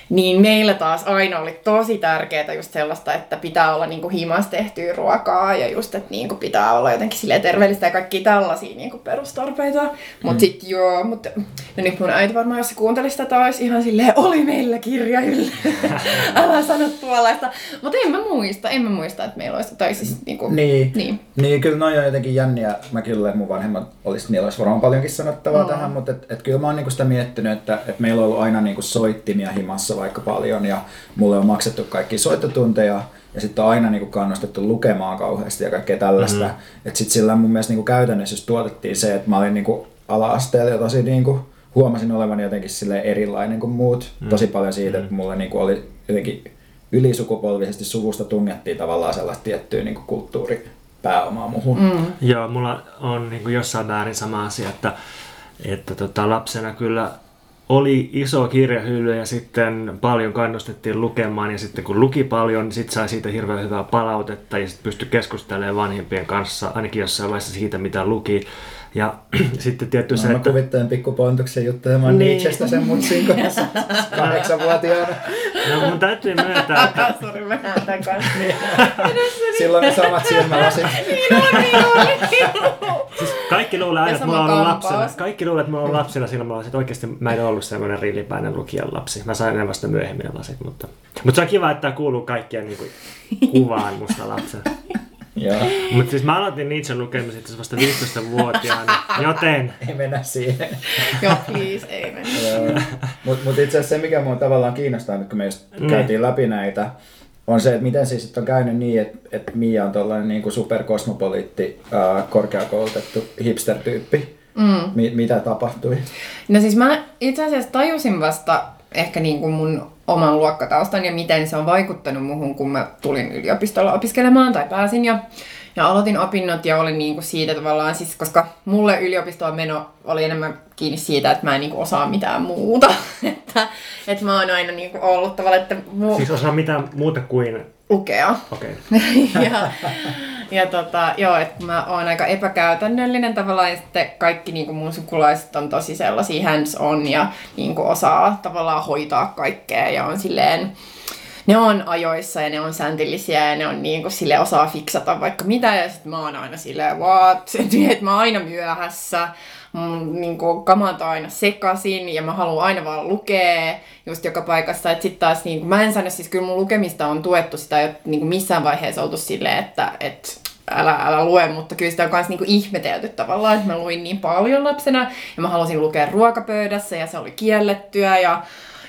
[SPEAKER 3] niin meillä taas aina oli tosi tärkeää just sellaista, että pitää olla niinku himas tehtyä ruokaa ja just, että niinku pitää olla jotenkin silleen terveellistä ja kaikki tällaisia niinku perustarpeita. Mutta mm. sit joo, mutta no nyt mun äiti varmaan, jos se kuuntelisi tätä, olisi ihan silleen, oli meillä kirjahylly. Älä sano tuollaista. Mutta en mä muista, en mä muista, että meillä olisi, tai siis niinku,
[SPEAKER 2] Niin.
[SPEAKER 3] niin.
[SPEAKER 2] Niin, kyllä noi on jotenkin jänniä. Mä kyllä, mun vanhemmat olisi, niillä olisi varmaan paljonkin sanottavaa
[SPEAKER 3] Mm.
[SPEAKER 2] tähän, mutta et, et kyllä mä oon niinku sitä miettinyt, että et meillä on ollut aina niinku soittimia himassa vaikka paljon ja mulle on maksettu kaikki soittotunteja ja sitten on aina niinku kannustettu lukemaan kauheasti ja kaikkea tällaista. Mm-hmm. Että sitten sillä mun mielestä niinku käytännössä just tuotettiin se, että mä olin niinku ala-asteella jo tosi niinku, huomasin olevani jotenkin sille erilainen kuin muut. Mm. Tosi paljon siitä, että mulle niinku oli jotenkin ylisukupolvisesti suvusta tungettiin tavallaan sellaista tiettyä niinku kulttuuripääomaa muhun. Mm.
[SPEAKER 1] Joo, mulla on niin kuin jossain määrin sama asia, että, että tota, lapsena kyllä oli iso kirjahylly ja sitten paljon kannustettiin lukemaan ja sitten kun luki paljon, niin sitten sai siitä hirveän hyvää palautetta ja sitten pystyi keskustelemaan vanhempien kanssa ainakin jossain vaiheessa siitä, mitä luki. Ja sitten tietty se,
[SPEAKER 2] Mä
[SPEAKER 1] että...
[SPEAKER 2] kuvittelen pikkupontuksen juttelemaan
[SPEAKER 1] Niin.
[SPEAKER 2] niin. Nietzschestä sen mutsin kanssa kahdeksanvuotiaana.
[SPEAKER 1] No, mun täytyy myöntää, että
[SPEAKER 3] Sori, mä näen tämän kanssa.
[SPEAKER 2] Silloin ne samat silmälasit.
[SPEAKER 3] niin on, niin on, niin on.
[SPEAKER 1] Kaikki luulee aina, että mulla on
[SPEAKER 3] sama
[SPEAKER 1] ollut
[SPEAKER 3] kampaus.
[SPEAKER 1] lapsena. Kaikki luulee, että mulla on ollut lapsena silloin, mulla on, että oikeasti mä en ollut semmoinen rillipäinen lukijan lapsi. Mä sain ne vasta myöhemmin lasit, mutta... Mutta se on kiva, että tämä kuuluu kaikkien niin kuin, kuvaan musta lapsena.
[SPEAKER 2] Joo,
[SPEAKER 1] Mutta siis mä aloitin Nietzschen lukemisen itse vasta 15-vuotiaana, joten...
[SPEAKER 2] ei mennä siihen.
[SPEAKER 3] Joo, please, ei mennä.
[SPEAKER 2] Mutta mut itse asiassa se, mikä mua tavallaan kiinnostaa, nyt kun me just
[SPEAKER 1] Mm.
[SPEAKER 2] käytiin läpi näitä, on se, että miten siis on käynyt niin, että, että Mia on tällainen niin superkosmopoliitti, ää, korkeakoulutettu hipster-tyyppi. Mm. Mi- mitä tapahtui?
[SPEAKER 3] No siis mä itse asiassa tajusin vasta ehkä niin kuin mun oman luokkataustan ja miten se on vaikuttanut muhun, kun mä tulin yliopistolla opiskelemaan tai pääsin ja, ja aloitin opinnot ja olin niin kuin siitä tavallaan, siis koska mulle yliopistoon meno oli enemmän kiinni siitä, että mä en niin kuin osaa mitään muuta. että, että mä oon aina niin kuin ollut tavallaan, että mu-
[SPEAKER 1] Siis osaa mitään muuta kuin
[SPEAKER 3] lukea.
[SPEAKER 1] Okei.
[SPEAKER 3] ja, ja tota, joo, että mä oon aika epäkäytännöllinen tavallaan, ja sitten kaikki niin kuin mun sukulaiset on tosi sellaisia hands on ja niin kuin osaa tavallaan hoitaa kaikkea ja on silleen, ne on ajoissa ja ne on säntillisiä ja ne on niin kuin sille osaa fiksata vaikka mitä ja sitten mä oon aina silleen what, että mä oon aina myöhässä, mun niin kuin, kamat on aina sekasin ja mä haluan aina vaan lukea just joka paikassa. Että sit taas niin kuin, mä en sano, siis kyllä mun lukemista on tuettu sitä ole niin missään vaiheessa oltu silleen, että, että älä, älä lue, mutta kyllä sitä on myös niinku ihmetelty tavallaan, että mä luin niin paljon lapsena ja mä halusin lukea ruokapöydässä ja se oli kiellettyä ja,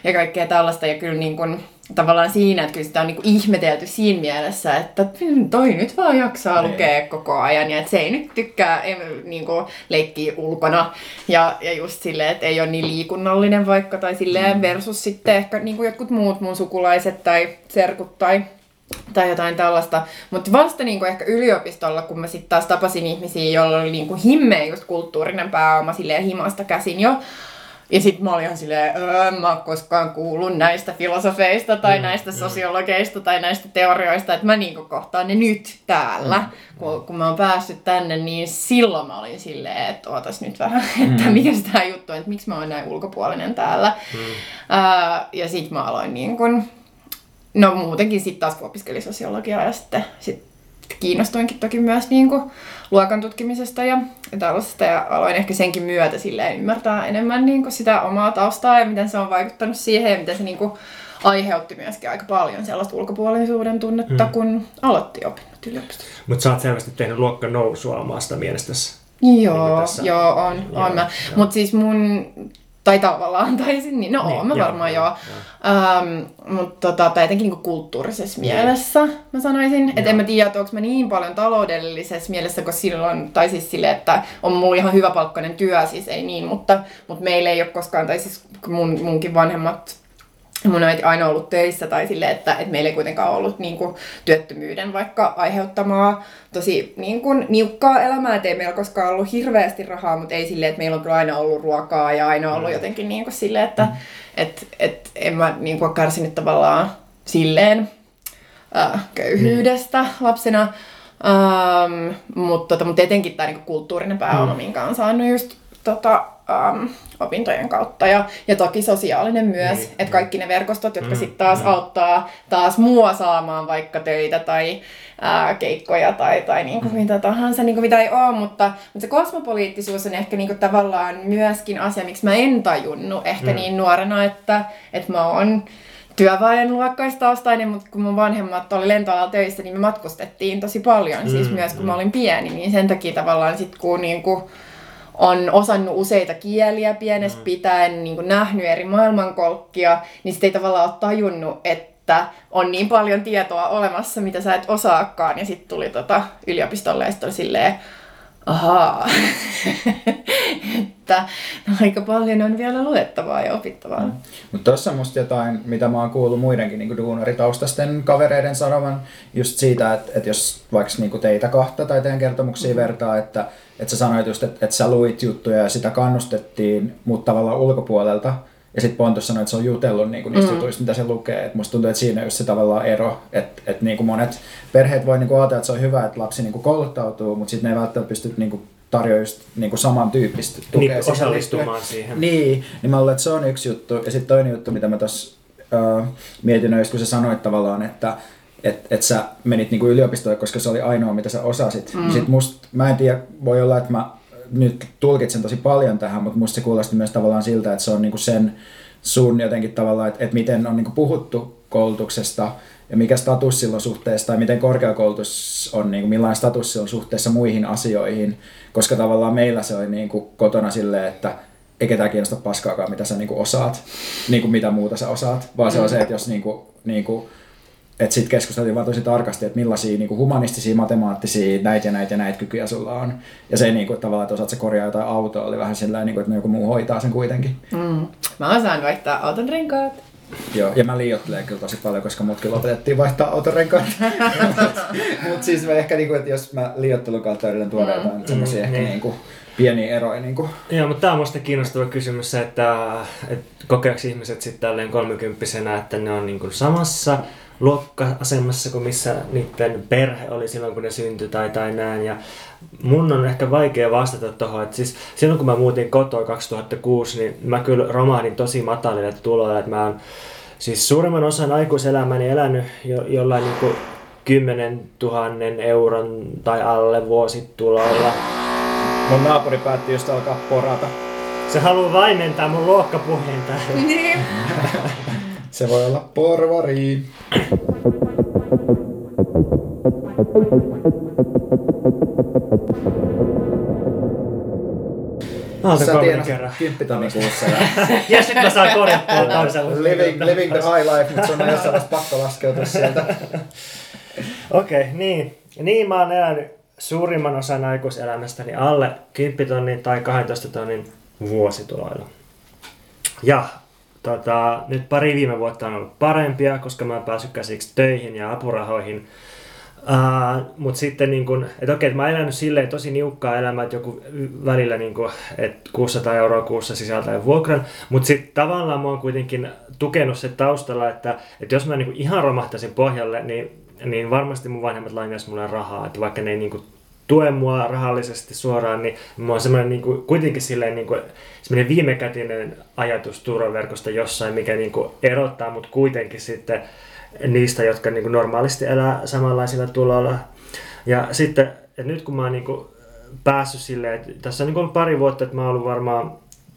[SPEAKER 3] ja kaikkea tällaista ja kyllä niin kuin, tavallaan siinä, että kyllä sitä on niinku ihmetelty siinä mielessä, että "Hmm, toi nyt vaan jaksaa
[SPEAKER 2] Niin.
[SPEAKER 3] lukea koko ajan ja että se ei nyt tykkää niinku leikkiä ulkona ja, ja just silleen, että ei ole niin liikunnallinen vaikka tai silleen versus sitten ehkä niinku jotkut muut mun sukulaiset tai serkut tai tai jotain tällaista. Mutta vasta niinku ehkä yliopistolla, kun mä sitten taas tapasin ihmisiä, joilla oli niinku himmeä just kulttuurinen pääoma silleen himasta käsin jo. Ja sitten mä olin ihan silleen, öö, mä oon koskaan kuullut näistä filosofeista tai mm, näistä sosiologeista tai näistä teorioista, että mä niinku kohtaan ne nyt täällä. Mm, kun, kun mä oon päässyt tänne, niin silloin mä olin silleen, että ootas nyt vähän, että mikä tää juttu on, että miksi mä oon näin ulkopuolinen täällä. Mm. Uh, ja sitten mä aloin niin kun, No muutenkin sitten taas kun opiskelin sosiologiaa ja sitten sit kiinnostuinkin toki myös niin kuin luokan tutkimisesta ja, ja tällaisesta ja aloin ehkä senkin myötä silleen ymmärtää enemmän niin kuin sitä omaa taustaa ja miten se on vaikuttanut siihen ja miten se niin kuin aiheutti myöskin aika paljon sellaista ulkopuolisuuden tunnetta, mm. kun aloitti opinnot yliopistossa.
[SPEAKER 1] Mutta sä oot selvästi tehnyt luokka nousua omasta mielestäsi.
[SPEAKER 3] Joo,
[SPEAKER 1] tässä-
[SPEAKER 3] joo, on,
[SPEAKER 1] Joo,
[SPEAKER 3] on mä. Mutta siis mun, tai tavallaan taisin, niin no
[SPEAKER 1] Niin,
[SPEAKER 3] oon mä
[SPEAKER 1] joo,
[SPEAKER 3] varmaan
[SPEAKER 1] joo,
[SPEAKER 3] joo. Ähm, mutta tota, tai jotenkin niinku kulttuurisessa
[SPEAKER 1] Niin.
[SPEAKER 3] mielessä mä sanoisin. Että en mä tiedä, että onko mä niin paljon taloudellisessa mielessä, kun silloin, tai siis silleen, että on mulla ihan hyvä palkkainen työ, siis ei niin, mutta, mutta meillä ei ole koskaan, tai siis mun, munkin vanhemmat mun äiti aina ollut töissä tai sille, että, että meillä ei kuitenkaan ollut niin kuin, työttömyyden vaikka aiheuttamaa tosi niin kuin, niukkaa elämää, että ei meillä koskaan ollut hirveästi rahaa, mutta ei silleen, että meillä on kyllä aina ollut ruokaa ja aina ollut jotenkin niin kuin, silleen, että mm. et, et, en mä niin kuin, kärsinyt tavallaan silleen äh, köyhyydestä lapsena. Ähm, mutta, tota, mutta etenkin tämä niinku kulttuurinen pääoma, mm. minkä on saanut just tota, ähm, opintojen kautta. Ja, ja toki sosiaalinen myös,
[SPEAKER 1] Niin,
[SPEAKER 3] että kaikki ne verkostot, jotka mm, sitten taas mm. auttaa taas mua saamaan vaikka töitä tai ää, keikkoja tai, tai niinku mitä tahansa, niinku mitä ei ole, mutta, mutta se kosmopoliittisuus on ehkä niinku tavallaan myöskin asia, miksi mä en tajunnut ehkä mm. niin nuorena, että, että mä oon työväenluokkaistaustainen, mutta kun mun vanhemmat oli lentoalalla töissä, niin me matkustettiin tosi paljon, mm, siis myös kun mä olin pieni, niin sen takia tavallaan sit kun niinku on osannut useita kieliä pienestä pitäen, niin kuin nähnyt eri maailmankolkkia, niin sitten ei tavallaan ole tajunnut, että on niin paljon tietoa olemassa, mitä sä et osaakaan. Ja sitten tuli tota yliopistolle ja sitten silleen, ahaa, että aika paljon on vielä luettavaa ja opittavaa.
[SPEAKER 2] Mutta tuossa on musta jotain, mitä mä oon kuullut muidenkin niin duunaritaustasten kavereiden sanovan, just siitä, että, että jos vaikka niin teitä kahta tai teidän kertomuksia mm. vertaa, että, että sä sanoit just, että, että sä luit juttuja ja sitä kannustettiin, mutta tavallaan ulkopuolelta, ja sitten Pontus sanoi, että se on jutellut niin niistä mm. jutuista, mitä se lukee. Et musta tuntuu, että siinä on just se tavallaan ero, että, että niin monet perheet voi niin ajatella, että se on hyvä, että lapsi niin kouluttautuu, mutta sitten ne ei välttämättä pysty niin tarjoamaan just niin samantyyppistä tukea.
[SPEAKER 1] Niin,
[SPEAKER 2] siihen
[SPEAKER 1] osallistumaan siihen.
[SPEAKER 2] Niin, niin mä luulen, että se on yksi juttu. Ja sitten toinen juttu, mitä mä tuossa äh, mietin, on just kun sä sanoit tavallaan, että et, et sä menit niinku yliopistoon, koska se oli ainoa, mitä sä osasit. Mm. Sit must, mä en tiedä, voi olla, että mä nyt tulkitsen tosi paljon tähän, mutta musta se kuulosti myös tavallaan siltä, että se on niinku sen sun jotenkin tavallaan, että, että miten on niinku puhuttu koulutuksesta ja mikä status sillä on suhteessa, tai miten korkeakoulutus on, niin kuin, millainen status sillä on suhteessa muihin asioihin, koska tavallaan meillä se oli niin kuin, kotona silleen, että ei ketään kiinnosta paskaakaan, mitä sä niin kuin, osaat, niin kuin, mitä muuta sä osaat, vaan se on se, että jos niin kuin, niin kuin, että sitten keskusteltiin vaan tosi tarkasti, että millaisia niin kuin humanistisia, matemaattisia, näitä ja näitä ja näitä kykyjä sulla on. Ja se niin kuin, tavallaan, että osaat sä korjaa jotain autoa, oli vähän sillä niin kuin, että no joku muu hoitaa sen kuitenkin.
[SPEAKER 3] Mm. Mä osaan vaihtaa auton renkaat.
[SPEAKER 2] Joo, ja mä liioittelen kyllä tosi paljon, koska mutkin lopetettiin vaihtaa autorenkaat. Mutta siis mä ehkä, niinku, että jos mä liiottelun kautta yritän tuoda
[SPEAKER 3] Mm.
[SPEAKER 2] jotain semmoisia ehkä
[SPEAKER 1] niin.
[SPEAKER 2] niinku, pieniä eroja. Niinku.
[SPEAKER 1] Joo, mutta tämä on musta kiinnostava kysymys se, että, että kokeeko ihmiset sitten tälleen kolmekymppisenä, että ne on niin kuin samassa luokka-asemassa kuin missä niiden perhe oli silloin, kun ne syntyi tai, tai näin. Ja mun on ehkä vaikea vastata tuohon, että siis silloin kun mä muutin kotoa 2006, niin mä kyllä romahdin tosi matalille tuloille, että mä oon siis suurimman osan aikuiselämäni elänyt jo, jollain niin kuin 10 000 euron tai alle vuosituloilla.
[SPEAKER 2] Mun naapuri päätti just alkaa porata.
[SPEAKER 1] Se haluaa vaimentaa mun luokkapuheinta.
[SPEAKER 3] Niin.
[SPEAKER 2] Se voi olla porvari.
[SPEAKER 1] Aalto
[SPEAKER 2] Sä
[SPEAKER 1] kolmen
[SPEAKER 2] tienasit
[SPEAKER 1] kerran.
[SPEAKER 2] 10 tonnin kuussa. ja
[SPEAKER 1] Ja sit mä saan korjattua toisella.
[SPEAKER 2] living, living the high life, mutta sun on jossain vaiheessa pakko laskeutua sieltä.
[SPEAKER 1] Okei, okay, niin. Niin mä oon elänyt suurimman osan aikuiselämästäni alle 10 tonnin tai 12 tonnin vuosituloilla. Ja tota, nyt pari viime vuotta on ollut parempia, koska mä oon päässyt käsiksi töihin ja apurahoihin. Uh, Mutta sitten, niin kun, että okei, että mä oon elänyt silleen tosi niukkaa elämää, että joku välillä niin kun, että 600 euroa kuussa sisältää vuokran. Mutta sitten tavallaan mä oon kuitenkin tukenut se taustalla, että, että jos mä niin ihan romahtaisin pohjalle, niin, niin varmasti mun vanhemmat lainaisi mulle rahaa. Että vaikka ne ei niin kun, tue mua rahallisesti suoraan, niin mä oon semmoinen niin kuin, kuitenkin silleen niin kuin, semmoinen viimekätinen ajatus turvaverkosta jossain, mikä niin kuin, erottaa mut kuitenkin sitten niistä, jotka niin kuin, normaalisti elää samanlaisilla tuloilla. Ja sitten, että nyt kun mä oon niin kuin, päässyt silleen, että tässä on niin kuin, pari vuotta, että mä oon ollut varmaan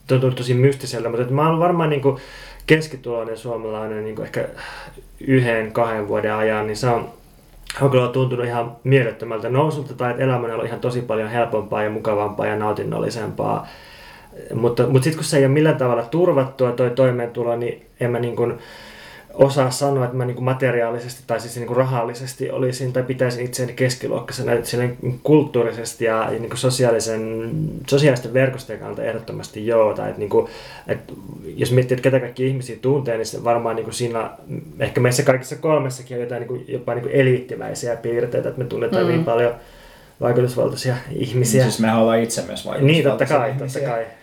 [SPEAKER 1] tuntunut tosi mystiseltä, mutta että mä oon varmaan niin kuin, keskituloinen suomalainen niin kuin ehkä yhden, kahden vuoden ajan, niin se on on kyllä tuntunut ihan mielettömältä nousulta tai että elämä on ollut ihan tosi paljon helpompaa ja mukavampaa ja nautinnollisempaa. Mutta, mutta sitten kun se ei ole millään tavalla turvattua toi toimeentulo, niin en mä niin kuin osaa sanoa, että mä niin kuin materiaalisesti tai siis niin kuin rahallisesti olisin tai pitäisin itseäni keskiluokkaisena, että kulttuurisesti ja, ja niin kuin sosiaalisen, sosiaalisten verkostojen kannalta ehdottomasti joo. Tai että niin kuin, että jos miettii, että ketä kaikki ihmisiä tuntee, niin se varmaan niin kuin siinä, ehkä meissä kaikissa kolmessakin on jotain niin kuin, jopa niin kuin eliittimäisiä piirteitä, että me tunnetaan mm. niin paljon vaikutusvaltaisia ihmisiä.
[SPEAKER 2] Siis mehän ollaan itse myös
[SPEAKER 1] Niin, totta kai,
[SPEAKER 2] vaikutusvaltaisia
[SPEAKER 1] totta
[SPEAKER 2] ihmisiä.
[SPEAKER 1] kai.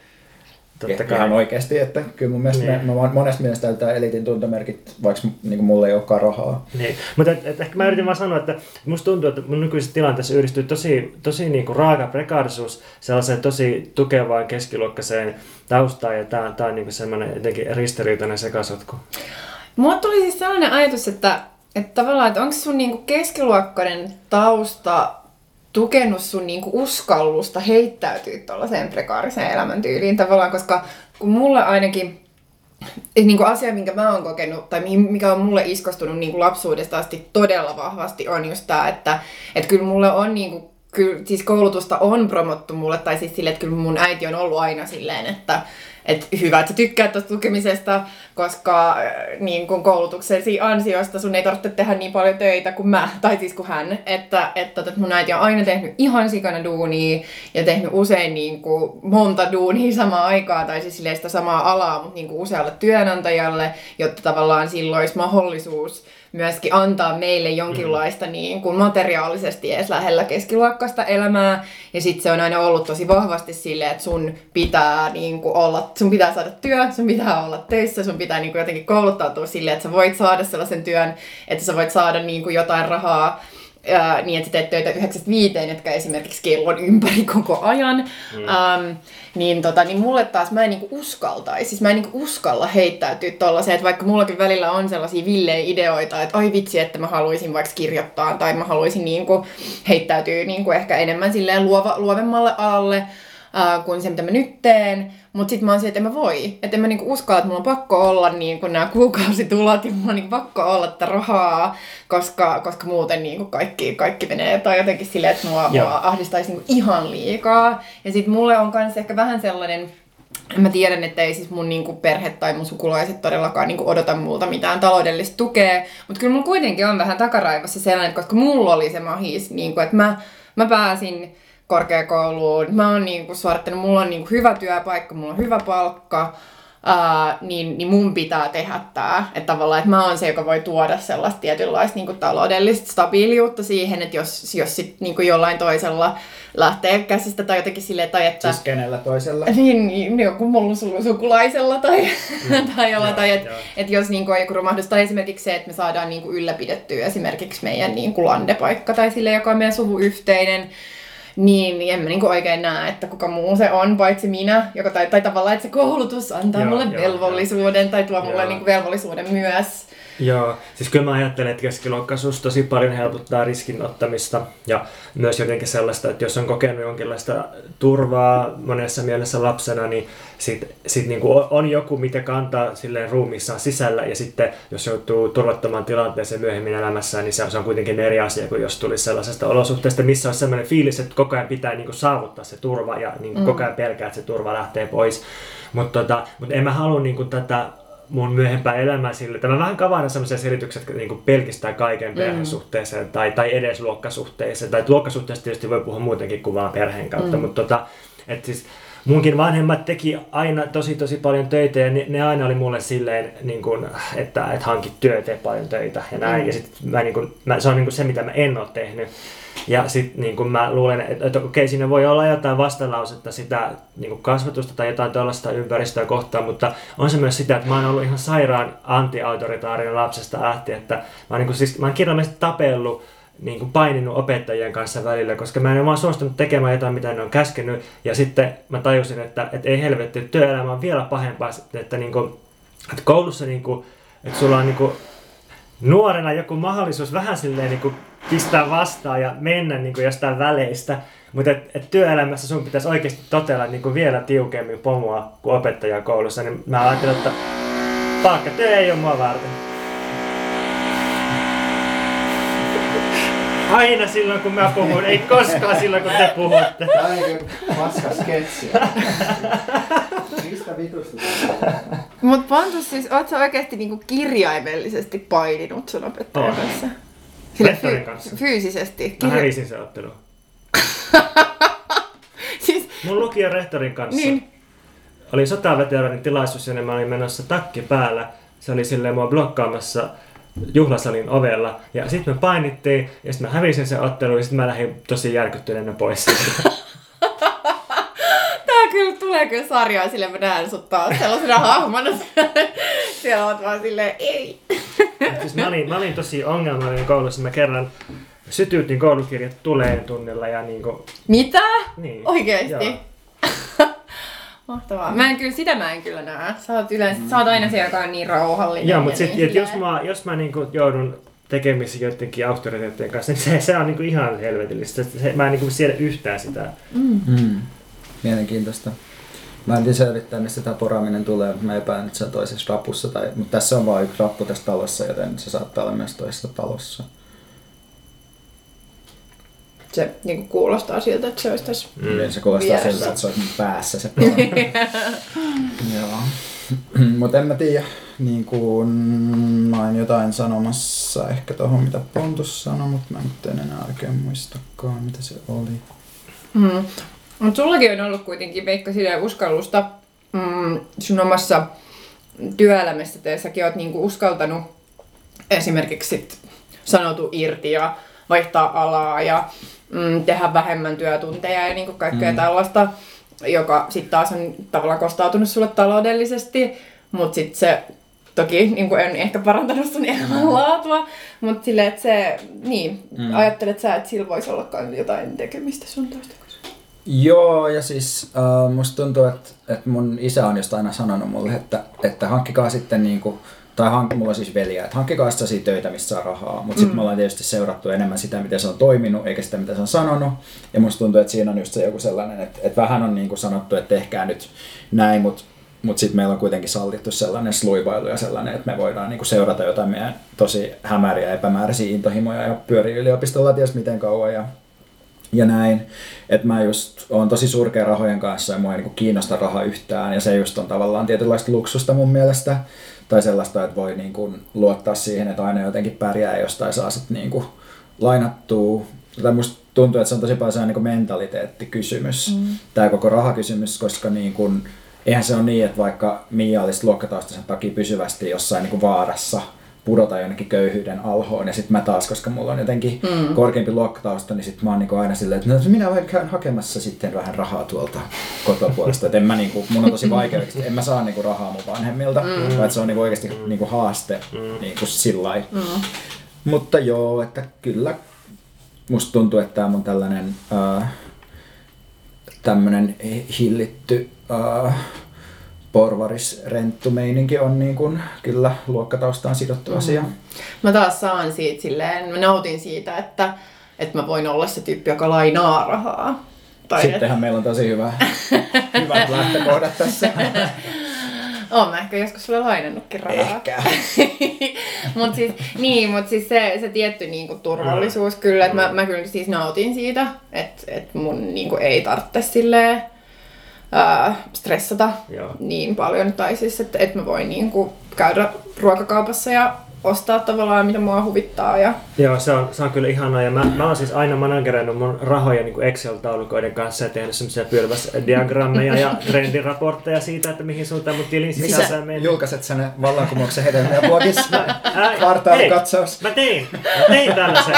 [SPEAKER 1] Totta
[SPEAKER 2] Ja- Ihan
[SPEAKER 1] kai.
[SPEAKER 2] oikeasti, että kyllä mun mielestä
[SPEAKER 1] Niin.
[SPEAKER 2] me, me monesta mielestä täyttää elitin tuntomerkit, vaikka niin mulla ei olekaan rahaa.
[SPEAKER 1] Niin. Mutta et, et ehkä mä yritin vaan sanoa, että musta tuntuu, että mun nykyisessä tilanteessa yhdistyy tosi, tosi niinku raaka prekaarisuus sellaiseen tosi tukevaan keskiluokkaiseen taustaan ja tää, tää on niinku semmoinen jotenkin ristiriitainen sekasotku.
[SPEAKER 3] Mulle tuli siis sellainen ajatus, että, että tavallaan, että onko sun niinku keskiluokkainen tausta tukenut sun niinku uskallusta heittäytyä tuollaiseen prekaariseen elämäntyyliin tavallaan, koska kun mulle ainakin et niinku asia, minkä mä oon kokenut, tai mi- mikä on mulle iskostunut niinku lapsuudesta asti todella vahvasti, on just tää, että et kyllä mulle on niinku, kyllä, siis koulutusta on promottu mulle, tai siis sille, että kyllä mun äiti on ollut aina silleen, että et hyvä, että sä tykkäät tuosta tukemisesta, koska äh, niin kun koulutuksesi ansiosta sun ei tarvitse tehdä niin paljon töitä kuin mä, tai siis kuin hän, että, että, että mun äiti on aina tehnyt ihan sikana duunia ja tehnyt usein niin kuin monta duunia samaan aikaan, tai siis sitä samaa alaa, mutta niin kuin usealle työnantajalle, jotta tavallaan silloin olisi mahdollisuus myöskin antaa meille jonkinlaista niin kuin materiaalisesti edes lähellä keskiluokkaista elämää. Ja sitten se on aina ollut tosi vahvasti silleen, että sun pitää niin kuin olla, sun pitää saada työ, sun pitää olla töissä, sun pitää niin kuin jotenkin kouluttautua silleen, että sä voit saada sellaisen työn, että sä voit saada niin kuin jotain rahaa ää, niin, että teet töitä 9-5, jotka esimerkiksi kellon ympäri koko ajan, mm. ähm, niin, tota, niin mulle taas mä en niinku uskaltaisi, siis mä en niinku uskalla heittäytyä tollaiseen, että vaikka mullakin välillä on sellaisia villejä ideoita, että ai vitsi, että mä haluaisin vaikka kirjoittaa tai mä haluaisin niinku heittäytyä niinku ehkä enemmän silleen luova, luovemmalle alalle, äh, kuin se, mitä mä nyt teen. Mutta sitten mä oon se, että en mä voi. Että en mä niinku uskalla, että mulla on pakko olla niinku nämä kuukausitulot ja mulla on niinku pakko olla tätä rahaa, koska, koska muuten niinku kaikki, kaikki menee. Tai jotenkin silleen, että mua,
[SPEAKER 1] Joo.
[SPEAKER 3] mua ahdistaisi niinku ihan liikaa. Ja sitten mulle on kans ehkä vähän sellainen, Mä tiedän, että ei siis mun niinku perhe tai mun sukulaiset todellakaan niinku odota multa mitään taloudellista tukea, mutta kyllä mulla kuitenkin on vähän takaraivossa sellainen, koska mulla oli se mahis, niinku, että mä, mä pääsin korkeakouluun, mä oon niinku suorittanut, mulla on niinku hyvä työpaikka, mulla on hyvä palkka, Uh, niin, niin mun pitää tehdä tämä. Että tavallaan, että mä oon se, joka voi tuoda sellaista tietynlaista niin kuin taloudellista stabiiliutta siihen, että jos, jos sit niin kuin jollain toisella lähtee käsistä tai jotenkin silleen, tai että...
[SPEAKER 2] Siis kenellä toisella?
[SPEAKER 3] Niin, niin joku mulla sukulaisella tai, mm. tai jollain, tai että et jos niin kuin, on joku romahdus, tai esimerkiksi se, että me saadaan niin kuin ylläpidettyä esimerkiksi meidän niin kuin landepaikka tai sille, joka on meidän suvu yhteinen, niin en mä niin kuin oikein näe, että kuka muu se on, paitsi minä, joka, tai, tai tavallaan, että se koulutus antaa
[SPEAKER 1] Joo,
[SPEAKER 3] mulle
[SPEAKER 1] joo,
[SPEAKER 3] velvollisuuden tai tuo mulle
[SPEAKER 1] Joo.
[SPEAKER 3] niin kuin velvollisuuden myös.
[SPEAKER 1] Joo, siis kyllä mä ajattelen, että keskiluokkaisuus tosi paljon helpottaa riskin ottamista ja myös jotenkin sellaista, että jos on kokenut jonkinlaista turvaa monessa mielessä lapsena, niin sit, sit niinku on, on joku, mitä kantaa silleen ruumissaan sisällä ja sitten jos joutuu turvattomaan tilanteeseen myöhemmin elämässään, niin se on, kuitenkin eri asia kuin jos tulisi sellaisesta olosuhteesta, missä on sellainen fiilis, että koko ajan pitää niinku saavuttaa se turva ja niinku mm. koko ajan pelkää, että se turva lähtee pois. Mutta tota, mut en mä halua niinku tätä mun myöhempää elämää sille, että mä vähän kavaan semmoisia selityksiä, jotka niinku pelkistää kaiken perhesuhteeseen tai, tai edes luokkasuhteeseen. Tai luokkasuhteesta tietysti voi puhua muutenkin kuin vaan perheen kautta, mm. mutta tota, et siis munkin vanhemmat teki aina tosi tosi paljon töitä ja ne, ne aina oli mulle silleen, niin kuin, että, että hankit työtä, tee paljon töitä ja näin. Mm. Ja sit mä, niin kuin, mä, se on niin kuin se, mitä mä en ole tehnyt. Ja sitten niin kuin mä luulen, että, että okei, siinä voi olla jotain vastalausetta sitä niin kasvatusta tai jotain tällaista ympäristöä kohtaan, mutta on se myös sitä, että mä oon ollut ihan sairaan anti-autoritaarinen lapsesta lähtien, että mä oon, niin kuin, siis, mä oon kirjallisesti tapellut niin kuin paininut opettajien kanssa välillä, koska mä en vaan suostunut tekemään jotain, mitä ne on käskenyt. Ja sitten mä tajusin, että, että ei helvetti, työelämä on vielä pahempaa, että, niin kuin, että koulussa niin kuin, että sulla on niin kuin, nuorena joku mahdollisuus vähän silleen niin kuin pistää vastaan ja mennä niin kuin jostain väleistä. Mutta et, et työelämässä sun pitäisi oikeasti totella niin kuin vielä tiukemmin pomoa kuin opettaja koulussa. Niin mä ajattelin, että palkkatyö ei ole mua varten. Aina silloin kun mä puhun, ei koskaan silloin kun te puhutte.
[SPEAKER 2] Tää on niinku paska sketsi. Mistä vitusta
[SPEAKER 3] Mutta Pontus, siis oot sä oikeasti niinku kirjaimellisesti paininut sun opettajan kanssa? Sille
[SPEAKER 1] Rehtorin kanssa.
[SPEAKER 3] Fyysisesti.
[SPEAKER 1] Mä
[SPEAKER 3] Kirja-
[SPEAKER 1] hävisin se ottelu.
[SPEAKER 3] siis,
[SPEAKER 1] Mun lukion rehtorin kanssa
[SPEAKER 3] niin,
[SPEAKER 1] oli sotaveteraanin tilaisuus, jonne mä olin menossa takki päällä. Se oli silleen mua blokkaamassa juhlasalin ovella. Ja sitten me painittiin, ja sitten mä hävisin sen ottelun, ja sitten mä lähdin tosi järkyttyneenä pois
[SPEAKER 3] tää kyllä tulee kyllä sarjaa, sille mä näen sut taas sellaisena hahmona. Siellä oot vaan silleen, ei.
[SPEAKER 1] siis mä, olin, mä olin tosi ongelmallinen koulussa. Mä kerran sytyytin koulukirjat tuleen tunnilla ja niinku...
[SPEAKER 3] Mitä?
[SPEAKER 1] Niin.
[SPEAKER 3] Oikeesti?
[SPEAKER 1] Joo.
[SPEAKER 3] Mahtavaa. Mä en kyllä, sitä mä en kyllä näe. Sä oot, yleensä, sä oot aina se, joka on niin rauhallinen.
[SPEAKER 1] Joo, mutta sit,
[SPEAKER 3] niin
[SPEAKER 1] et jos mä, jos mä niinku joudun tekemisiin joidenkin auktoriteettien kanssa, niin se, se on niinku ihan helvetillistä. Se, mä en niinku siedä yhtään sitä.
[SPEAKER 2] Mm. Mielenkiintoista. Mä en tiedä selvittää, mistä tämä poraaminen tulee, mutta mä epäilen, että se on toisessa rapussa. Tai, mutta tässä on vain yksi rappu tässä talossa, joten se saattaa olla myös toisessa talossa.
[SPEAKER 3] Se niin kuulostaa siltä, että se olisi tässä.
[SPEAKER 2] Mm. Se kuulostaa
[SPEAKER 3] Vieressä.
[SPEAKER 2] siltä, että se olisi päässä se. Joo. mutta en mä tiedä, niin kuin mä oon jotain sanomassa ehkä tuohon, mitä Pontus sanoi, mutta mä nyt en enää oikein muistakaan, mitä se oli.
[SPEAKER 3] Mm. Mutta sullakin on ollut kuitenkin, Veikka, silleen uskallusta mm, sun omassa työelämässä, että säkin oot niinku uskaltanut esimerkiksi sit sanoutua irti ja vaihtaa alaa ja mm, tehdä vähemmän työtunteja ja niinku kaikkea mm. tällaista, joka sitten taas on tavallaan kostautunut sulle taloudellisesti, mutta sitten se toki niin kuin en ehkä parantanut sun elämänlaatua, mutta silleen, että se, niin, mm. ajattelet sä, että sillä voisi olla jotain tekemistä sun toista?
[SPEAKER 2] Joo, ja siis äh, musta tuntuu, että, että mun isä on just aina sanonut mulle, että, että hankkikaa sitten niinku, tai hank, mulla on siis veliä, että hankkikaa sellaisia töitä, mistä saa rahaa. Mutta sitten mm. me ollaan tietysti seurattu enemmän sitä, miten se on toiminut, eikä sitä, mitä se on sanonut. Ja musta tuntuu, että siinä on just se joku sellainen, että, että vähän on niinku sanottu, että tehkää nyt näin, mutta mutta sitten meillä on kuitenkin sallittu sellainen sluivailu ja sellainen, että me voidaan niinku seurata jotain meidän tosi hämäriä epämääräisiä intohimoja ja pyörii yliopistolla ties miten kauan ja ja näin. Että mä just oon tosi surkea rahojen kanssa ja mua ei niinku kiinnosta raha yhtään ja se just on tavallaan tietynlaista luksusta mun mielestä. Tai sellaista, että voi niinku luottaa siihen, että aina jotenkin pärjää jostain saa sit niinku lainattua. Tai musta tuntuu, että se on tosi paljon sellainen niinku mentaliteettikysymys, mm. tämä koko rahakysymys, koska niinku, eihän se ole niin, että vaikka Mia olisi luokkataustansa takia pysyvästi jossain niin kuin vaarassa pudota jonnekin köyhyyden alhoon ja sitten mä taas, koska mulla on jotenkin mm. korkeampi luokkatausta, niin sitten mä oon niin aina silleen, että no, minä vain käyn hakemassa sitten vähän rahaa tuolta kotopuolesta. että en mä niin kuin, mun on tosi vaikea, että en mä saa niin kuin rahaa mun vanhemmilta, mm. vaan että se on niin kuin oikeasti niin kuin haaste mm. niin kuin sillä lailla. Mm. Mutta joo, että kyllä musta tuntuu, että tämä mun tällainen äh, tämmönen hillitty äh, porvarisrenttumeininki on niin kuin kyllä luokkataustaan sidottu mm. asia.
[SPEAKER 3] Mä taas saan siitä silleen, mä nautin siitä, että, että mä voin olla se tyyppi, joka lainaa rahaa.
[SPEAKER 2] Tai Sittenhän et... meillä on tosi hyvä, hyvät lähtökohdat tässä.
[SPEAKER 3] Oon mä ehkä joskus sulle lainannutkin rahaa.
[SPEAKER 2] Ehkä.
[SPEAKER 3] mut siis, niin, mutta siis se, se tietty niinku turvallisuus mm. kyllä, että mä, mä kyllä siis nautin siitä, että et mun niinku ei tarvitse silleen ää, stressata Joo. niin paljon. Tai siis, että et mä voin niinku käydä ruokakaupassa ja ostaa tavallaan, mitä mua huvittaa. Ja...
[SPEAKER 1] Joo, se on, se on kyllä ihanaa. Ja mä, mä oon siis aina manageroinut mun rahoja niin Excel-taulukoiden kanssa ja tehnyt semmoisia pylväsdiagrammeja ja trendiraportteja siitä, että mihin suuntaan mun tilin sisässä menee.
[SPEAKER 2] julkaiset sen vallankumouksen hedelmiä blogissa? Kvartaalikatsaus.
[SPEAKER 1] Mä tein, mä tein tällaisen.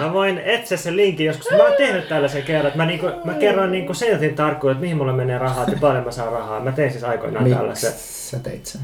[SPEAKER 1] Mä voin etsiä sen linkin joskus. Mä oon tehnyt tällaisen kerran, että mä, niinku, mä kerron niinku sentin tarkkuuden, että mihin mulla menee rahaa, että paljon mä saan rahaa. Mä tein siis aikoinaan
[SPEAKER 2] Miks
[SPEAKER 1] tällaisen.
[SPEAKER 2] sä teit sen?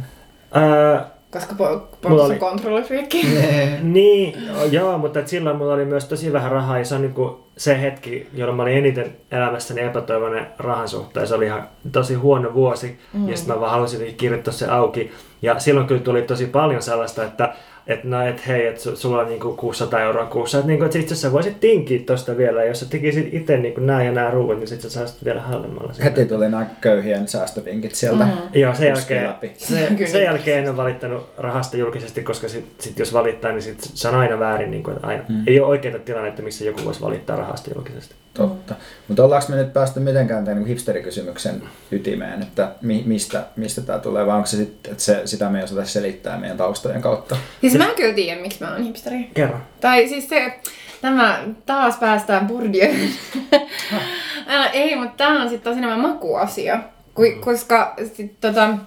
[SPEAKER 1] Öö,
[SPEAKER 3] koska Pontus on oli... kontrollifriikki.
[SPEAKER 1] niin, joo, mutta et silloin mulla oli myös tosi vähän rahaa ja se on niinku se hetki, jolloin mä olin eniten elämässäni epätoivoinen rahan suhteen. Se oli ihan tosi huono vuosi mm. ja sitten mä vaan halusin kirjoittaa se auki. Ja silloin kyllä tuli tosi paljon sellaista, että että no, et hei, että sulla on niinku 600 euroa kuussa, että niinku, et itse asiassa voisit tinkiä tuosta vielä, jos sä tekisit itse niinku nämä ja nämä ruuat, niin sitten sä saisit vielä halvemmalla.
[SPEAKER 2] Heti tuli nämä köyhien säästövinkit sieltä. Mm-hmm.
[SPEAKER 1] Joo, sen jälkeen, se, sen jälkeen en ole valittanut rahasta julkisesti, koska sit, sit jos valittaa, niin sit se on aina väärin, niin kuin, että aina, mm. ei ole oikeita tilannetta, missä joku voisi valittaa rahasta julkisesti.
[SPEAKER 2] Totta. Mutta ollaanko me nyt päästy mitenkään tämän hipsterikysymyksen ytimeen, että mi- mistä, mistä tämä tulee, vai onko se, sit, että se sitä me ei osata selittää meidän taustojen kautta?
[SPEAKER 3] Siis mä en kyllä tiedä, miksi mä oon hipsteri.
[SPEAKER 1] Kerro.
[SPEAKER 3] Tai siis se, tämä, taas päästään Bourdieu. äh, ei, mutta tämä on sitten tosi enemmän makuasia, mm. koska sit, tota,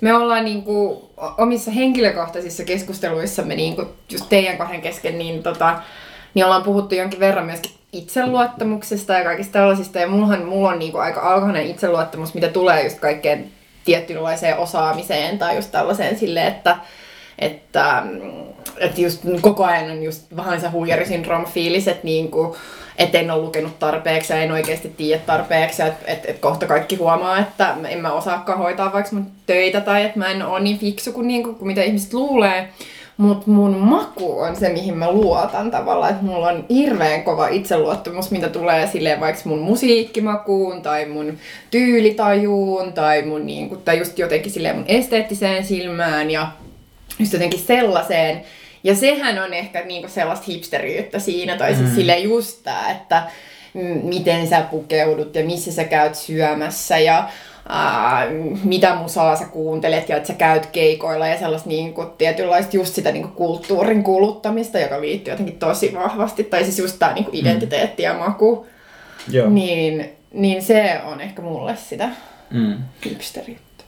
[SPEAKER 3] me ollaan niinku omissa henkilökohtaisissa keskusteluissamme niinku just teidän kahden kesken, niin, tota, niin ollaan puhuttu jonkin verran myöskin itseluottamuksesta ja kaikista tällaisista. Ja mullahan, mulla on niinku aika alhainen itseluottamus, mitä tulee just kaikkeen tietynlaiseen osaamiseen tai just tällaiseen silleen, että, että, että just koko ajan on just vähän se huijarisyndrooma fiilis, että niinku, et en ole lukenut tarpeeksi ja en oikeasti tiedä tarpeeksi, että et, et kohta kaikki huomaa, että en mä osaakaan hoitaa vaikka mun töitä tai että mä en ole niin fiksu kuin, niinku, kuin mitä ihmiset luulee. Mutta mun maku on se, mihin mä luotan tavallaan. Että mulla on hirveän kova itseluottamus, mitä tulee silleen vaikka mun musiikkimakuun tai mun tyylitajuun tai, mun, niin kuin, tai just jotenkin silleen mun esteettiseen silmään ja just jotenkin sellaiseen. Ja sehän on ehkä niinku sellaista hipsteriyttä siinä, tai siis mm. sille just tää, että miten sä pukeudut ja missä sä käyt syömässä ja ää, mitä musaa sä kuuntelet ja että sä käyt keikoilla ja sellaista niin kuin, tietynlaista just sitä niin kuin, kulttuurin kuluttamista, joka liittyy jotenkin tosi vahvasti, tai siis just tämä niin kuin, identiteetti ja maku, Joo. Niin, niin se on ehkä mulle sitä mm. hipsteriyttä.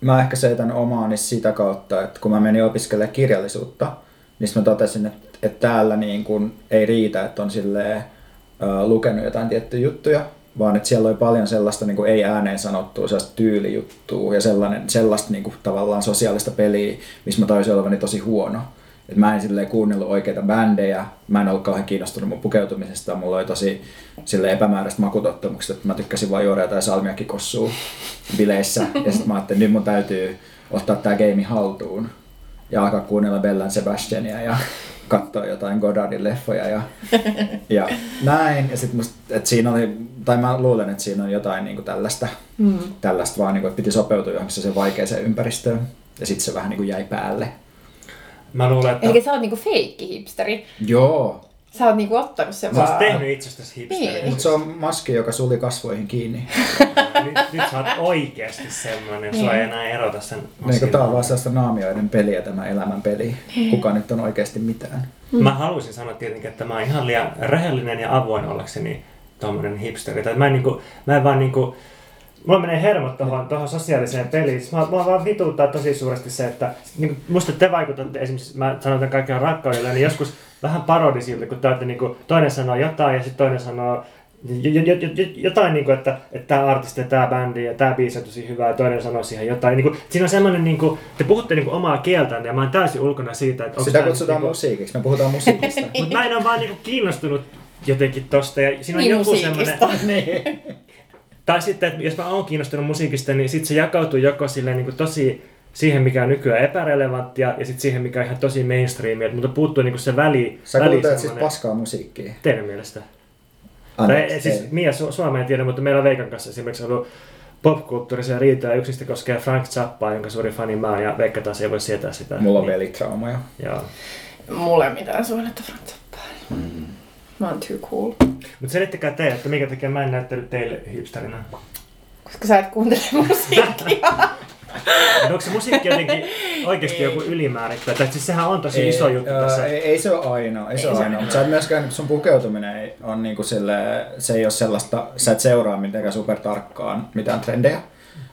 [SPEAKER 2] Mä ehkä seitän omaani sitä kautta, että kun mä menin opiskelemaan kirjallisuutta, niin mä totesin, että, että täällä niin kuin ei riitä, että on silleen, lukenut jotain tiettyjä juttuja, vaan että siellä oli paljon sellaista niin kuin ei ääneen sanottua, sellaista tyylijuttua ja sellainen, sellaista niin kuin, tavallaan sosiaalista peliä, missä mä taisin olevani tosi huono. Et mä en silleen kuunnellut oikeita bändejä, mä en ollut kauhean kiinnostunut mun pukeutumisesta, mulla oli tosi sille epämääräistä makutottumukset, että mä tykkäsin vain juoda tai salmiakkikossua bileissä. Ja sitten mä ajattelin, nyt mun täytyy ottaa tää game haltuun ja alkaa kuunnella Bellan Sebastiania ja katsoa jotain Godardin leffoja ja, ja näin. Ja sitten että siinä oli, tai mä luulen, että siinä on jotain niin kuin tällaista, mm. tällaista vaan, niin kuin, että piti sopeutua johonkin se vaikeaseen ympäristöön. Ja sitten se vähän niin kuin jäi päälle.
[SPEAKER 1] Mä luulen, että...
[SPEAKER 3] Eli sä oot niinku feikki hipsteri.
[SPEAKER 2] Joo.
[SPEAKER 3] Sä oot niinku ottanut sen
[SPEAKER 1] Sä vaan. tehnyt itsestäsi hipsteri.
[SPEAKER 3] Niin.
[SPEAKER 2] Mutta se on maski, joka suli kasvoihin kiinni.
[SPEAKER 1] nyt, nyt sä oot oikeasti semmonen, sua ei enää erota sen
[SPEAKER 2] Niin, tää on vaan sellaista naamioiden peliä tämä elämän peli. Niin. Kuka nyt on oikeasti mitään.
[SPEAKER 1] Mm. Mä haluaisin sanoa tietenkin, että mä oon ihan liian rehellinen ja avoin ollakseni tommonen hipsteri. Tai mä en, niinku, mä en vaan niinku, Mulla menee hermot tohon, tohon sosiaaliseen peliin. Siis Mua, mua vaan vituuttaa tosi suuresti se, että niin kuin, musta te vaikutatte esimerkiksi, mä sanon tämän kaiken rakkaudella, niin joskus vähän parodisilta, kun te olette, niin kuin, toinen sanoo jotain ja sitten toinen sanoo jotain, niin kuin, että, että tämä artisti ja tämä bändi ja tämä biisi on tosi hyvä ja toinen sanoo siihen jotain. Niin kuin, siinä on semmoinen, niin kuin, te puhutte niin kuin, omaa kieltänne ja mä oon täysin ulkona siitä, että
[SPEAKER 2] Sitä
[SPEAKER 1] tää
[SPEAKER 2] kutsutaan
[SPEAKER 1] niin kuin-
[SPEAKER 2] musiikiksi, me puhutaan musiikista.
[SPEAKER 1] Mutta mä en ole vaan niinku kiinnostunut jotenkin tosta ja siinä on
[SPEAKER 3] Niin,
[SPEAKER 1] joku semmoinen... Tai sitten, että jos mä oon kiinnostunut musiikista, niin sitten se jakautuu joko silleen niin tosi siihen, mikä on nykyään epärelevanttia, ja sitten siihen, mikä on ihan tosi mainstreamia. Mutta puuttuu niinku se väli,
[SPEAKER 2] Sä
[SPEAKER 1] väli
[SPEAKER 2] kuuntelet siis paskaa musiikkia.
[SPEAKER 1] Teidän mielestä.
[SPEAKER 2] Anteeksi,
[SPEAKER 1] Tai, siis. Mia Su- Suomea en tiedä, mutta meillä on Veikan kanssa esimerkiksi ollut popkulttuurisia riitoja. Yksi niistä koskee Frank Zappaa, jonka suuri fani mä oon, ja Veikka taas ei voi sietää sitä.
[SPEAKER 2] Mulla on
[SPEAKER 1] Niin,
[SPEAKER 2] velitraumaja.
[SPEAKER 1] Joo.
[SPEAKER 3] Mulla ei mitään suhdetta Frank Zappaan. Mä oon too cool.
[SPEAKER 1] Mutta selittäkää te, että minkä takia mä en näyttänyt teille hipsterinä.
[SPEAKER 3] Koska sä et kuuntele musiikkia.
[SPEAKER 1] Et onko se musiikki jotenkin oikeasti joku ylimäärittä? Tai siis sehän on tosi iso juttu
[SPEAKER 2] Ää,
[SPEAKER 1] tässä.
[SPEAKER 2] Ei, ei se ole ainoa, ei se ole ainoa. Mutta sä et myöskään, sun pukeutuminen ei on niinku sille, se ei ole sellaista, sä et seuraa mitenkään super tarkkaan mitään trendejä.